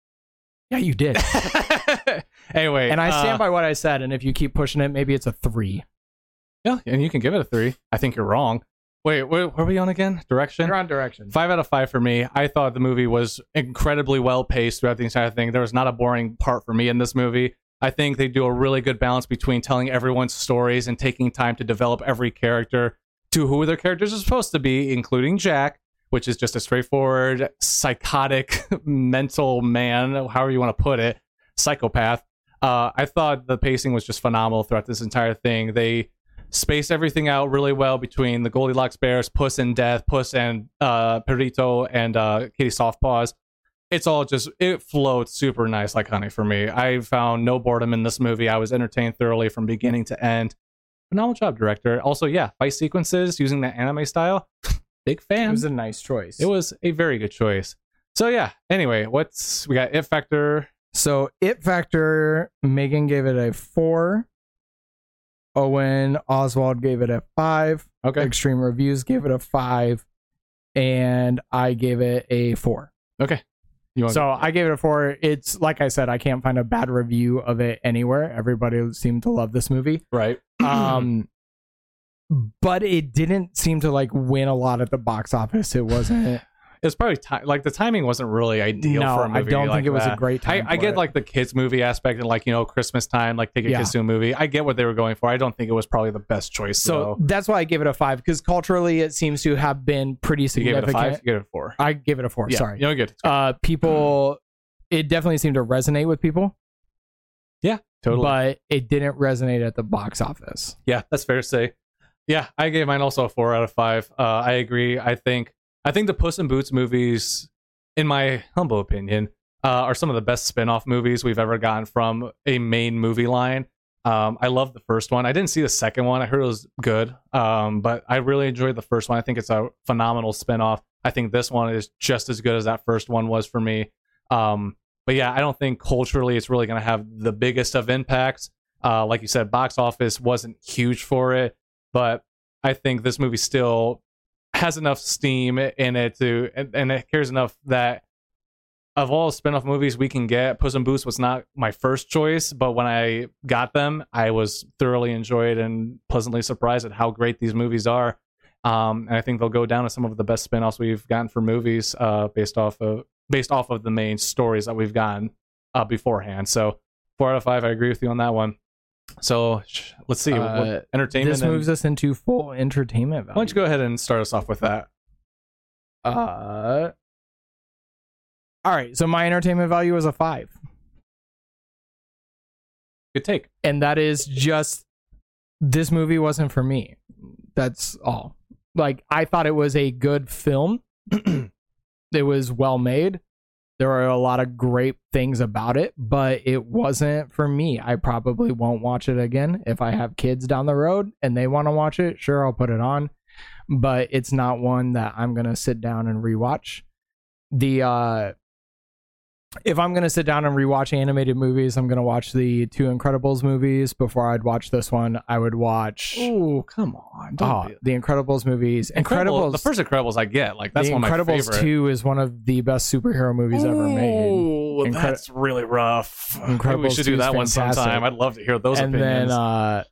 Yeah, you did. <laughs> anyway, and I stand uh, by what I said. And if you keep pushing it, maybe it's a three. Yeah, and you can give it a three. I think you're wrong. Wait, where, where are we on again? Direction. You're on direction. Five out of five for me. I thought the movie was incredibly well paced throughout the entire thing. There was not a boring part for me in this movie. I think they do a really good balance between telling everyone's stories and taking time to develop every character to who their characters are supposed to be, including Jack, which is just a straightforward, psychotic, <laughs> mental man, however you want to put it, psychopath. Uh, I thought the pacing was just phenomenal throughout this entire thing. They spaced everything out really well between the Goldilocks bears, Puss and Death, Puss and uh, Perrito, and uh, Kitty Softpaws. It's all just it flowed super nice like honey for me. I found no boredom in this movie. I was entertained thoroughly from beginning to end. Phenomenal job, director. Also, yeah, fight sequences using the anime style. <sighs> Big fan. It was a nice choice. It was a very good choice. So yeah. Anyway, what's we got? It Factor. So it factor, Megan gave it a four. Owen Oswald gave it a five. Okay. Extreme Reviews gave it a five. And I gave it a four. Okay. So I gave it a four. It's like I said, I can't find a bad review of it anywhere. Everybody seemed to love this movie. right? <clears throat> Um but it didn't seem to like win a lot at the box office. It wasn't It's probably ti- like the timing wasn't really ideal no, for a movie. I don't like think it was that. a great time. I for get it. like the kids movie aspect and like you know Christmas time, like take a Yeah. kids to a movie. I get what they were going for. I don't think it was probably the best choice. so though. that's why I give it a five because culturally it seems to have been pretty you gave significant. it a five. You gave it a four. I give it a four. yeah, Sorry. you know, good. Uh, people, it definitely seemed to resonate with people, Yeah, Totally. but it didn't resonate at the box office. Yeah, that's fair to say. Yeah, I gave mine also a four out of five. Uh, I agree. I think I think the Puss in Boots movies, in my humble opinion, uh, are some of the best spin-off movies we've ever gotten from a main movie line. Um, I love the first one. I didn't see the second one. I heard it was good, um, but I really enjoyed the first one. I think it's a phenomenal spin-off. I think this one is just as good as that first one was for me. Um, but yeah, I don't think culturally it's really going to have the biggest of impacts. Uh, like you said, box office wasn't huge for it, but I think this movie still has enough steam in it to, and, it cares enough that of all spin-off movies we can get, Puss in Boots was not my first choice, but when I got them, I was thoroughly enjoyed and pleasantly surprised at how great these movies are. Um, and I think they'll go down as some of the best spin-offs we've gotten for movies, uh, based off of based off of the main stories that we've gotten uh, beforehand. So four out of five, I agree with you on that one. So let's see, Uh, what- entertainment. This and- moves us into full entertainment value. why don't you go ahead and start us off with that? Uh, all right. So my entertainment value is a five, Good take. and that is just this movie wasn't for me. That's all. Like I thought it was a good film. <clears throat> it was well made. There are a lot of great things about it, but it wasn't for me. I probably won't watch it again. If I have kids down the road and they want to watch it, sure, I'll put it on. But it's not one that I'm going to sit down and rewatch. The uh if I'm going to sit down and rewatch animated movies, I'm going to watch the two Incredibles movies before I'd watch this one. I would watch Oh, come on. oh, the Incredibles movies. Incredible. Incredibles The first Incredibles I get. Like that's the one of my Incredibles favorite. 2 is one of the best superhero movies ever made. Ooh, Incredi- that's really rough. Incredibles Maybe we should do that one fantastic. sometime. I'd love to hear those and opinions. then uh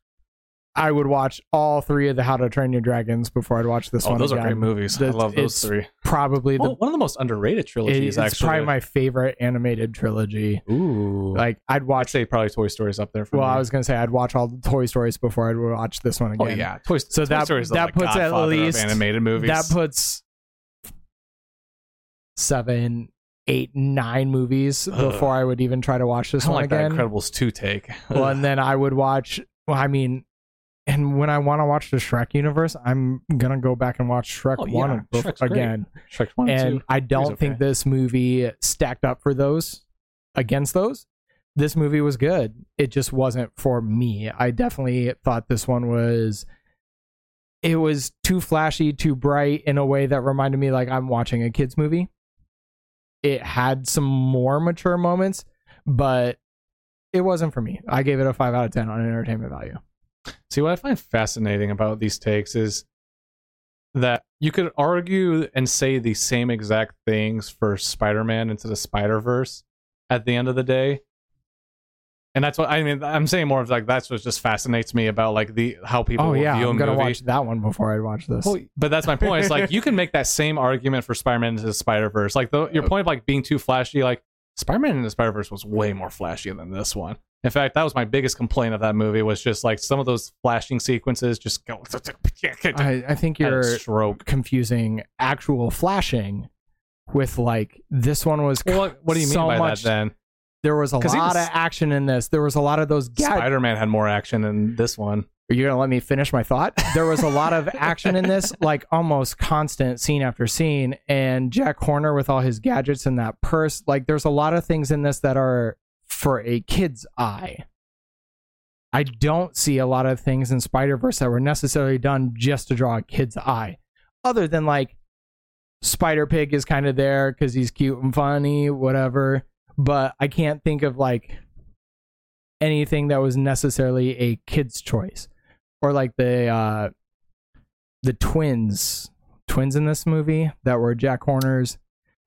I would watch all three of the How to Train Your Dragons before I'd watch this Oh, one. those are great movies. I love those three. Probably the One one of the most underrated trilogies, it's actually. probably my favorite animated trilogy. Ooh. Like I'd I'd watch. say probably Toy Story's up there for Well, me. I was gonna say I'd watch all the Toy Stories before I'd watch this one oh, again. Oh yeah, Toy, So Toy that- Story's that puts at least- animated movies. that puts seven, eight, nine movies Ugh. before I would even try to watch this I don't one like that again. Incredibles two take. well, and then I would watch. Well, I mean, and when I want to watch the Shrek universe, I'm gonna go back and watch Shrek Oh, one yeah. bef- Shrek's great. again. Shrek one and And two. I don't okay. think this movie stacked up for those against those. This movie was good. It just wasn't for me. I definitely thought this one was it was too flashy, too bright in a way that reminded me like I'm watching a kids movie. It had some more mature moments, but it wasn't for me. I gave it a 5 out of 10 on entertainment value. See, what I find fascinating about these takes is that you could argue and say the same exact things for Spider-Man into the Spider-Verse at the end of the day. And that's what I mean. I'm saying more of like that's what just fascinates me about like the how people Oh yeah, view I'm to movie. watch that one before I watch this. Well, but that's my point. It's like you can make that same argument for Spider-Man into the Spider-Verse. Like the, your uh, point of like being too flashy, like Spider-Man into the Spider-Verse was way more flashy than this one. In fact, that was my biggest complaint of that movie was just like some of those flashing sequences just go. I, I think you're stroke. confusing actual flashing with like this one was Well, what, what do you mean by much- that then? there was a lot even of action in this there was a lot of those gadgets Spider-Man had more action than this one. Are you gonna let me finish my thought? There was a lot of action in this like almost constant scene after scene and jack horner with all his gadgets and that purse like there's a lot of things in this that are for a kid's eye. I don't see a lot of things in spider-verse that were necessarily done just to draw a kid's eye other than like spider pig is kind of there because he's cute and funny whatever but i can't think of like anything that was necessarily a kid's choice or like the uh the twins twins in this movie that were jack horners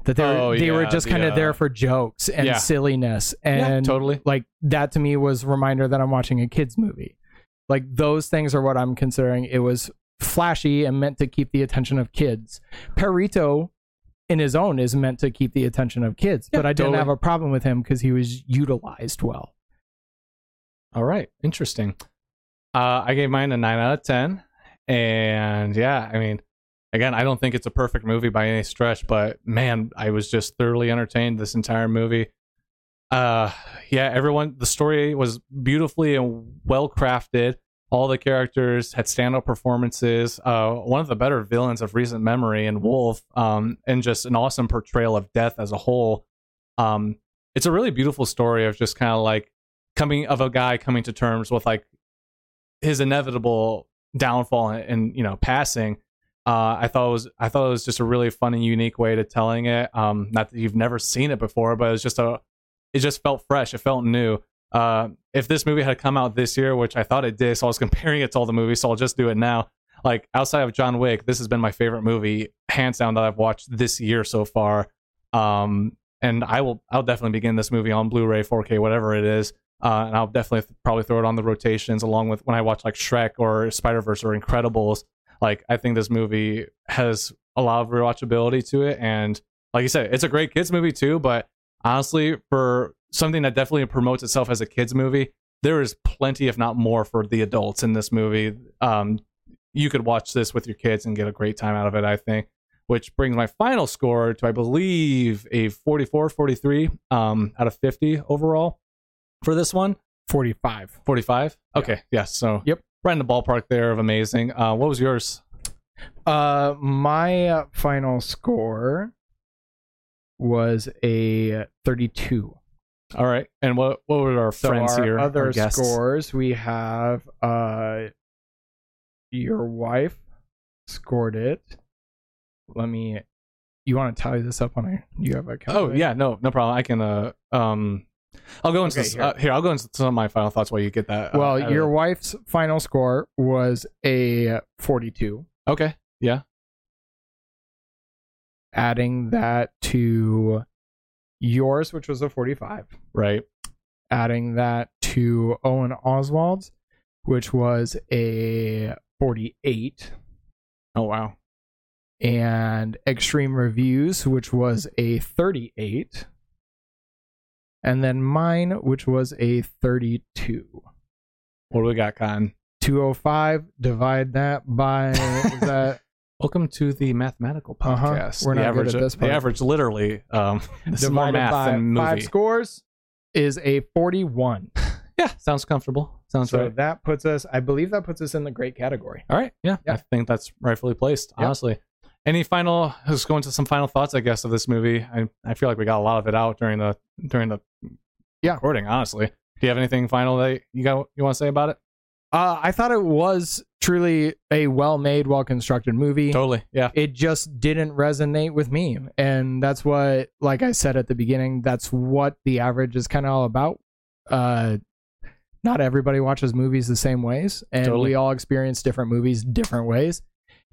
that they were, Oh, they were just kind of uh, there for jokes and yeah. silliness Yeah, and totally. like that to me was a reminder that i'm watching a kids movie like those things are what i'm considering it was flashy and meant to keep the attention of kids perrito in his own is meant to keep the attention of kids Yeah, but i didn't totally. have a problem with him because he was utilized well All right, interesting. Uh, I gave mine a nine out of ten, and yeah, I mean, again, I don't think it's a perfect movie by any stretch, but man, I was just thoroughly entertained this entire movie. Uh, yeah, everyone, the story was beautifully and well crafted. All the characters had standout performances. Uh, one of the better villains of recent memory in Wolf, um, and just an awesome portrayal of death as a whole. Um, it's a really beautiful story of just kind of like coming of a guy coming to terms with like his inevitable downfall and, you know passing uh, I thought it was I thought it was just a really fun and unique way to telling it. Um, not that you've never seen it before, but it was just a it just felt fresh. It felt new. Uh, if this movie had come out this year, which I thought it did, so I was <laughs> comparing it to all the movies, so I'll just do it now. Like outside of John Wick, this has been my favorite movie, hands down, that I've watched this year so far. Um, and I will I'll definitely begin this movie on Blu-ray, 4K, whatever it is. Uh, and I'll definitely th- probably throw it on the rotations along with when I watch like Shrek or Spider Verse or Incredibles. Like I think this movie has a lot of rewatchability to it, and like you said, it's a great kids movie too. But honestly, for something that definitely promotes itself as a kids movie, there is plenty, if not more, for the adults in this movie. Um, you could watch this with your kids and get a great time out of it. I think. Which brings my final score to, I believe, a 44, 43 um, out of 50 overall for this one. 45 45? Yeah. Okay, yes. So, Yep. right in the ballpark there of amazing. Uh, what was yours? Uh, my uh, final score was a 32. All right. And what what were our So friends our here? other our scores we have uh your wife scored it. Let me you want to tally this up on a you have a Oh yeah, no, no problem. I can uh um I'll go into Okay, this, here. Uh, here. I'll go into some of my final thoughts while you get that. uh, Well, out of your the- wife's final score was a 42. okay. Yeah. Adding that to yours, which was a 45. Right. Adding that to Owen Oswald's, which was a 48, Oh wow. and Extreme Reviews, which was a 38, and then mine, which was a 32. What do we got, Con? 205, divide that by that <laughs> Welcome to the mathematical Uh-huh. podcast. We're the not good average, at this The average, literally, um, <laughs> this is more math by than five scores is a 41. <laughs> Yeah, sounds comfortable. Sounds So right. that puts us, I believe that puts us in the great category. All right. Yeah, Yeah. I think that's rightfully placed. Yep. Honestly. Any final? Let's go into some final thoughts, I guess, of this movie. I, I feel like we got a lot of it out during the during the Yeah. recording. Honestly, do you have anything final that you got you want to say about it? Uh, I thought it was truly a well made, well constructed movie. Totally. Yeah. It just didn't resonate with me. And that's what, like I said at the beginning, that's what the average is kind of all about. Uh, not everybody watches movies the same ways, and Totally. we all experience different movies different ways.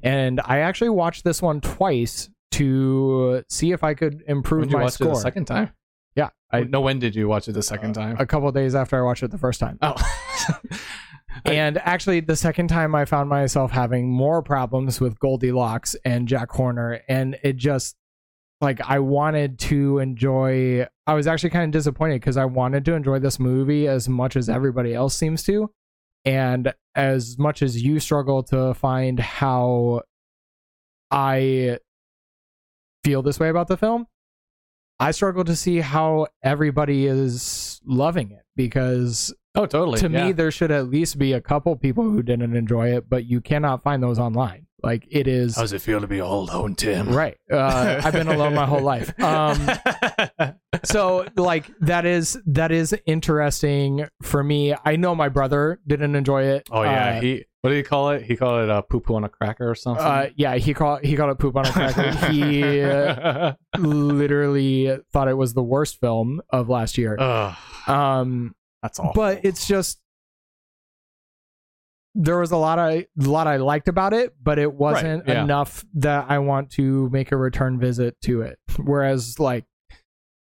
And I actually watched this one twice to see if I could improve When did you my watch score. it the second time? Yeah, I- no. When did you watch it the second uh, time? a couple days after I watched it the first time. oh. <laughs> And actually, the second time I found myself having more problems with Goldilocks and Jack Horner, and it just like I wanted to enjoy. I was actually kind of disappointed because I wanted to enjoy this movie as much as everybody else seems to, and as much as you struggle to find how I feel this way about the film, I struggle to see how everybody is loving it because oh, totally. to yeah. me there should at least be a couple people who didn't enjoy it but you cannot find those online like it is How does it feel to be all alone, Tim? right uh, i've been alone my whole life um, <laughs> so like that is that is interesting for me i know my brother didn't enjoy it oh yeah. uh, he. What do you call it? He called it a poo poo on a cracker or something. uh, yeah he called he called it poop on a cracker he uh, <laughs> literally thought it was the worst film of last year Ugh, um that's awful. but it's just there was a lot I a lot I liked about it, but it wasn't yeah. enough that I want to make a return visit to it. Whereas like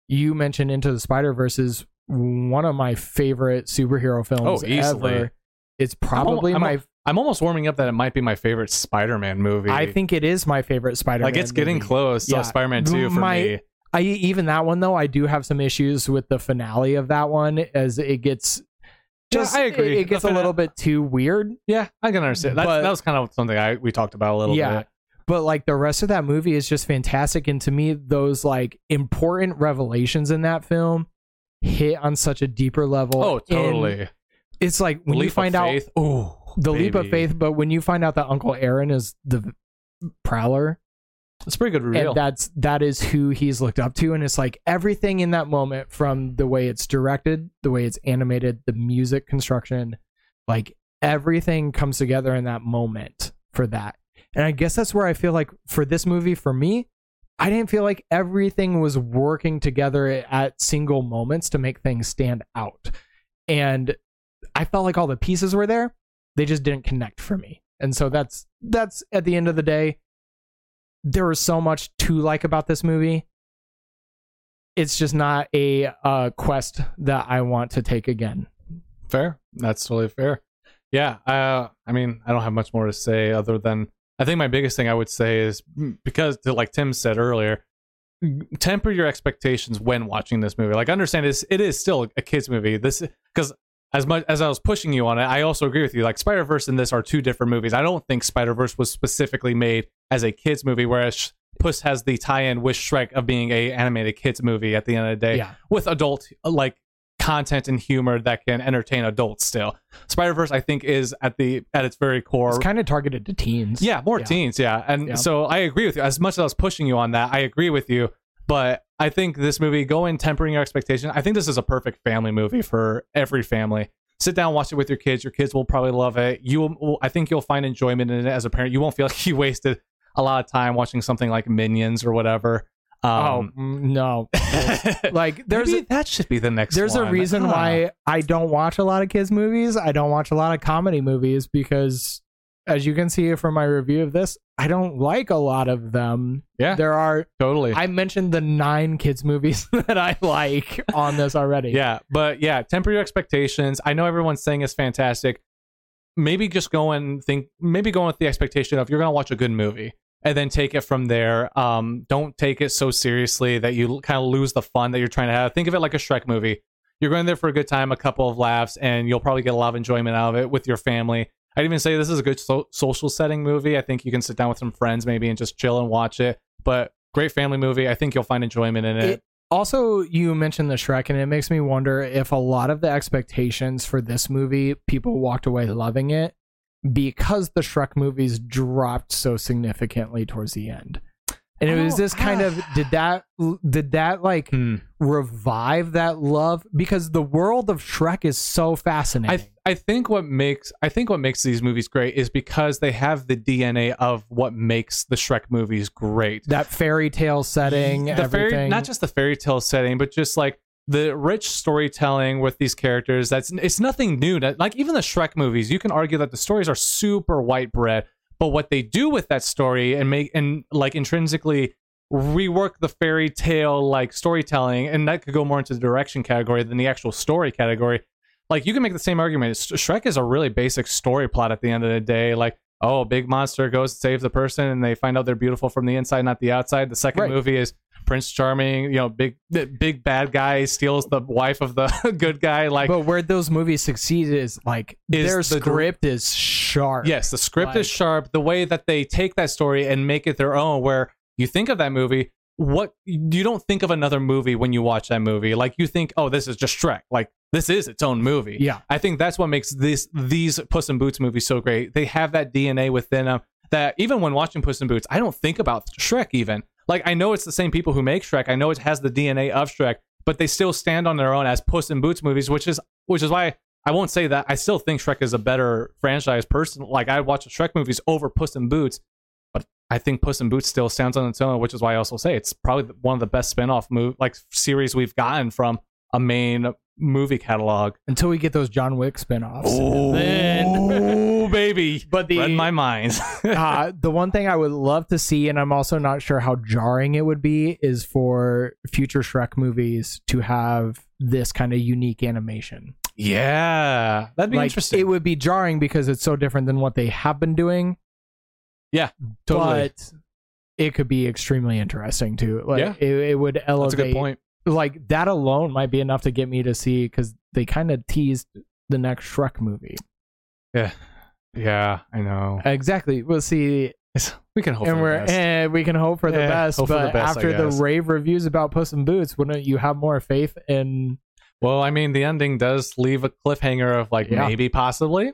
you mentioned Into the Spider Verse is one of my favorite superhero films Oh, easily. ever. It's probably I'm- my I'm almost warming up that it might be my favorite Spider-Man movie. I think it is my favorite Spider-Man. like it's getting movie. close. So Yeah. Spider-Man Two for My- me. I even that one though, I do have some issues with the finale of that one as it gets Yeah, I agree. It, it gets a little bit too weird. Yeah, I can understand. That, But- that was kind of something I we talked about a little Yeah. bit. But like the rest of that movie is just fantastic. And to me, those like important revelations in that film hit on such a deeper level. Oh, And totally. It's like when Leap you find out. Ooh, the leap of faith, but when you find out that Uncle Aaron is the prowler, It's a pretty good reveal. and that's that is who he's looked up to and it's like everything in that moment from the way it's directed the way it's animated the music construction like everything comes together in that moment for that. And i guess that's where i feel like for this movie for me i didn't feel like everything was working together at single moments to make things stand out. And i felt like all the pieces were there. They just didn't connect for me. And so that's that's at the end of the day there was so much to like about this movie. It's just not a uh, quest that I want to take again. fair. That's totally fair. Yeah. Uh, I mean, I don't have much more to say other than I think my biggest thing I would say is mm, because, like Tim said earlier, temper your expectations when watching this movie. Like, understand it's, it is still a kids movie. This because as much as I was pushing you on it, I also agree with you. Like Spider Verse and this are two different movies. I don't think Spider Verse was specifically made as a kids movie, whereas Puss has the tie-in with Shrek of being a animated kids movie at the end of the day Yeah. with adult like content and humor that can entertain adults. Still, Spider Verse I think is at the at its very core It's kind of targeted to teens. yeah, more Yeah. teens. Yeah. And Yeah. so I agree with you. As much as I was pushing you on that, I agree with you. But I think this movie, go in tempering your expectation. I think this is a perfect family movie for every family. Sit down, watch it with your kids. Your kids will probably love it. You, will, I think you'll find enjoyment in it as a parent. You won't feel <laughs> like you wasted a lot of time watching something like Minions or whatever. Oh Um, mm, no! <laughs> Like there's a, that should be the next. there's a reason Huh. why I don't watch a lot of kids movies. I don't watch a lot of comedy movies because, as you can see from my review of this, I don't like a lot of them. Yeah, There are totally. I mentioned the nine kids movies <laughs> that I like on this already. Yeah, but yeah, temper your expectations. I know everyone's saying it's fantastic. maybe just go and think maybe go with the expectation of you're going to watch a good movie and then take it from there. Um don't take it so seriously that you kind of lose the fun that you're trying to have. Think of it like a shrek movie. You're going there for a good time a couple of laughs and you'll probably get a lot of enjoyment out of it with your family. I'd even say this is a good so- social setting movie. I think you can sit down with some friends maybe and just chill and watch it but great family movie. I think you'll find enjoyment in it, It- Also, you mentioned the Shrek, and it makes me wonder if a lot of the expectations for this movie, people walked away loving it because the Shrek movies dropped so significantly towards the end. And it was Oh, this kind of did that did that like Hmm. revive that love because the world of Shrek is so fascinating. I I think what makes I think what makes these movies great is because they have the DNA of what makes the Shrek movies great. that fairy tale setting, the everything. fairy, not just the fairy tale setting, but just like the rich storytelling with these characters. That's it's nothing new. That- Like even the Shrek movies, you can argue that the stories are super white bread, but what they do with that story and make and like intrinsically rework the fairy tale like storytelling, and that could go more into the direction category than the actual story category. Like you can make the same argument. Shrek is a really basic story plot at the end of the day. Like oh, a big monster goes to save the person, and they find out they're beautiful from the inside, not the outside. The second Right. movie is Prince Charming. You know, big big bad guy steals the wife of the <laughs> good guy. Like but where those movies succeed is like Is their the script is sharp. Yes, the script Like- is sharp. The way that they take that story and make it their own, where you think of that movie, what you don't think of another movie when you watch that movie. Like you think, oh, this is just Shrek. Like this is its own movie. Yeah. I think that's what makes this these Puss in Boots movies so great. They have that DNA within them that even when watching Puss in Boots, I don't think about Shrek even. Like I know it's the same people who make Shrek. I know it has the DNA of Shrek, but they still stand on their own as Puss in Boots movies, which is which is why I won't say that. I still think Shrek is a better franchise person. Like I watch the Shrek movies over Puss in Boots, but I think Puss in Boots still stands on its own, which is why I also say it's probably one of the best spin-off move like series we've gotten from a main movie catalog. Until we get those John Wick spin-offs. oh <laughs> baby, But the read my mind. <laughs> uh, the one thing I would love to see, and I'm also not sure how jarring it would be, is for future Shrek movies to have this kind of unique animation. yeah, that'd be like, interesting. It would be jarring because it's so different than what they have been doing. Yeah, totally. But it could be extremely interesting too. Like Yeah. it, it would elevate. That's a good point. Like that alone might be enough to get me to see because they kind of teased the next Shrek movie. Yeah, yeah, I know. Exactly. We'll see <laughs> We can hope and for we're the best. and we can hope for the Yeah, best. hope for but the best, I after the guess. rave reviews about Puss in Boots, wouldn't you have more faith in? Well, I mean, the ending does leave a cliffhanger of like Yeah. maybe, possibly.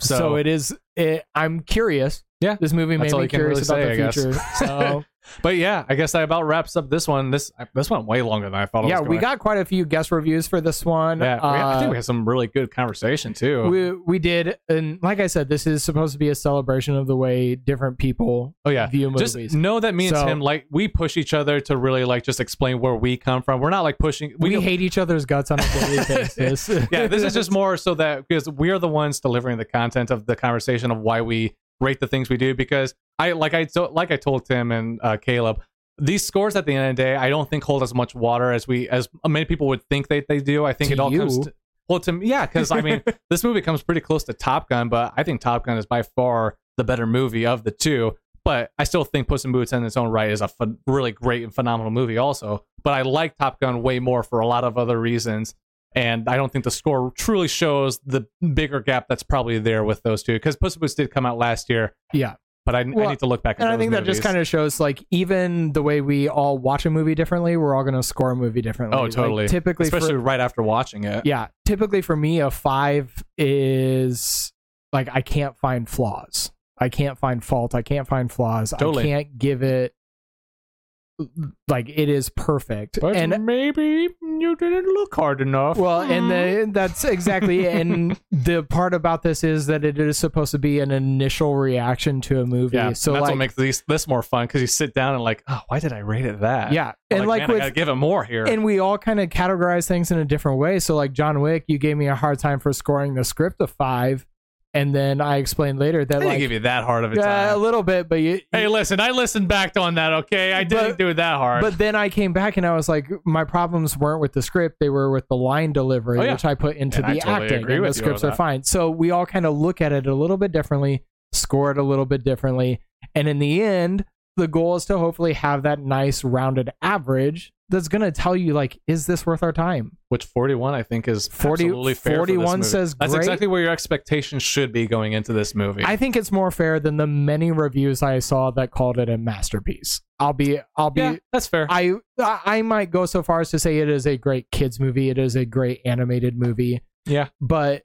So, So, it is. It, I'm curious. Yeah, this movie that's made all me you can curious really about say, I the guess. future. So <laughs> <laughs> but yeah, I guess that about wraps up this one. This this went way longer than I thought. it yeah, we got quite a few guest reviews for this one. Yeah, we- I think Uh, we had some really good conversation too. we we did, and like I said, this is supposed to be a celebration of the way different people oh yeah, view just movies. know that me and So- Tim like we push each other to really like just explain where we come from. We're not like pushing. we don't- hate each other's guts on a daily <laughs> basis. yeah, this is just more so that because we're the ones delivering the content of the conversation of why we rate the things we do. Because I like I so like I told Tim and uh, Caleb, these scores at the end of the day, I don't think hold as much water as we as many people would think they they do. I think To it all comes to, well to me, yeah, because I mean <laughs> this movie comes pretty close to Top Gun, but I think Top Gun is by far the better movie of the two. But I still think Puss in Boots in its own right is a ph- really great and phenomenal movie, also. But I like Top Gun way more for a lot of other reasons and I don't think the score truly shows the bigger gap that's probably there with those two because Puss in Boots did come out last year, yeah. but I, I need to look back. At and I those think that just kind of shows like even the way we all watch a movie differently, we're all going to score a movie differently. Oh, Like, totally. typically, especially for, right after watching it. yeah, typically for me, a five is like I can't find flaws. I can't find fault. I can't find flaws. Totally. I can't give it like it is perfect. But and maybe you didn't look hard enough. well, and the, that's exactly and <laughs> the part about this is that it is supposed to be an initial reaction to a movie. yeah, so so that's like what makes these, this more fun because you sit down and like, oh, why did I rate it that? yeah, I'm and like, man, I gotta give it more here. and we all kind of categorize things in a different way. So like John Wick, you gave me a hard time for scoring the script a five, And then I explained later I that didn't like give you that hard of a yeah, a little bit, but you, Hey, listen, I listened back on that. Okay, I didn't But- do it that hard. But then I came back and I was like, my problems weren't with the script; they were with the line delivery, Oh, yeah. which I put into And I the totally acting. agree and the with you scripts on are fine. So we all kind of look at it a little bit differently, score it a little bit differently, and in the end, the goal is to hopefully have that nice rounded average that's going to tell you like, is this worth our time? Which 41, I think, is 40 absolutely fair. for this 41 movie. says that's great. exactly where your expectations should be going into this movie. I think it's more fair than the many reviews I saw that called it a masterpiece. I'll be, I'll be, yeah, that's fair. I I might go so far as to say it is a great kids movie. It is a great animated movie. Yeah. But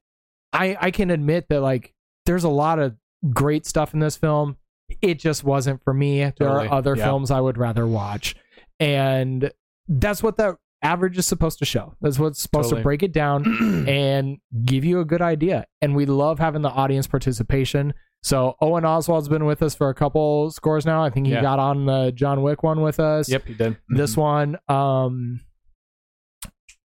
I I can admit that like there's a lot of great stuff in this film. It just wasn't for me. There Totally. are other Yeah. films I would rather watch. And that's what the average is supposed to show. That's what's supposed Totally. to break it down <clears throat> and give you a good idea. And we love having the audience participation. So Owen Oswald's been with us for a couple scores now. I think he Yeah. got on the John Wick one with us yep, he did. this one um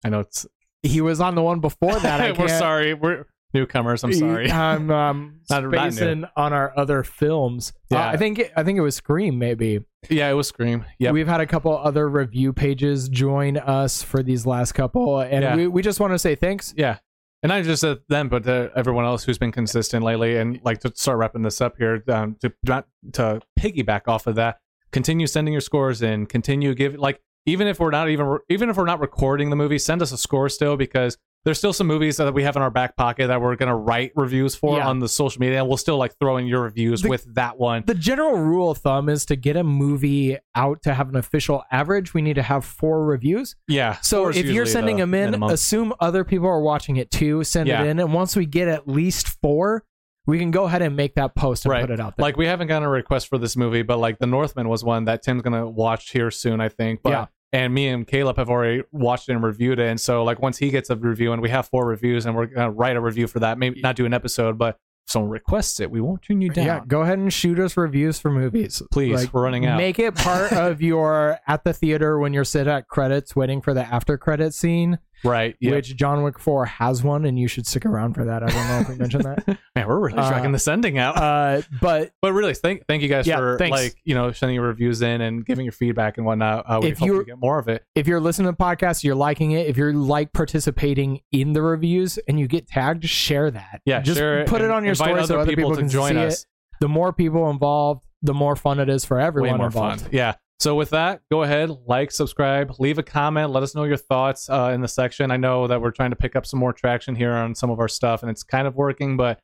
I know it's. he was on the one before that I <laughs> we're sorry. We're newcomers. I'm sorry. i'm <laughs> um Not- not spacing on our other films Uh, Yeah. i think it, i think it was scream maybe yeah, it was Scream. Yeah, we've had a couple other review pages join us for these last couple and Yeah. we, we just want to say thanks Yeah. And not just to them, but to everyone else who's been consistent lately. And like to start wrapping this up here, um, to not to piggyback off of that, continue sending your scores in. Continue give like even if we're not even even if we're not recording the movie, send us a score still because there's still some movies that we have in our back pocket that we're gonna write reviews for Yeah. on the social media, and we'll still like throw in your reviews The- with that one. the general rule of thumb is to get a movie out to have an official average we need to have four reviews yeah. So if you're sending them in, minimum. assume other people are watching it too. Send Yeah. it in, and once we get at least four, we can go ahead and make that post and Right. put it out there. like we haven't gotten a request for this movie, but like The Northman was one that Tim's gonna watch here soon, I think. But, Yeah. And me and Caleb have already watched it and reviewed it, and so like once he gets a review, and we have four reviews, and we're gonna write a review for that. Maybe not do an episode, but if someone requests it, we won't turn you down. yeah, go ahead and shoot us reviews for movies, Please, Like, we're running out. Make it part of <laughs> your at the theater when you're sit at credits waiting for the after credit scene, right? Yeah. which John Wick Four has one, and you should stick around for that. I don't know if we mentioned that, <laughs> Man, we're really Uh, dragging the sending out. uh, but but really, thank thank you guys yeah, for thanks. like you know sending your reviews in and giving your feedback and whatnot. Uh, we If hope you- get more of it. if you're listening to the podcast, you're liking it. If you're like participating in the reviews and you get tagged, share that. Yeah, just share put it and on your story so other people, to can join see us. it. The more people involved, the more fun it is for everyone way more involved. fun. Yeah. So with that, go ahead, like, subscribe, leave a comment, let us know your thoughts uh, in the section. I know that we're trying to pick up some more traction here on some of our stuff, and it's kind of working, but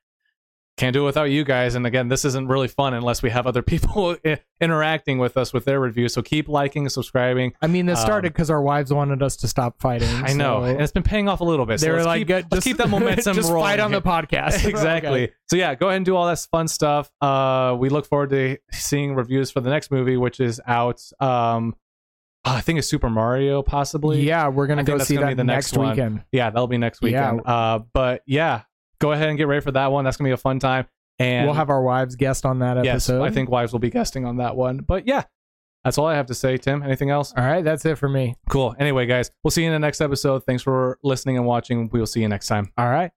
can't do it without you guys. And again, this isn't really fun unless we have other <laughs> people interacting with us with their reviews. So keep liking, subscribing. I mean, this Um, started because our wives wanted us to stop fighting. I know, so and it's been paying off a little bit. So they were like, keep, "Get- let's just keep that <laughs> momentum just rolling. fight on the podcast. <laughs> exactly. Okay. So yeah, go ahead and do all that fun stuff. Uh, we look forward to seeing reviews for the next movie, which is out. Um, I think it's Super Mario, possibly. Yeah, we're gonna I go see gonna that the next, next weekend. yeah, that'll be next Yeah. weekend. Uh, but yeah, go ahead and get ready for that one. That's gonna be a fun time. And we'll have our wives guest on that episode. yes. I think wives will be guesting on that one. But yeah, that's all I have to say. Tim, anything else? All right, that's it for me. Cool. Anyway, guys, we'll see you in the next episode. Thanks for listening and watching. We will see you next time. All right.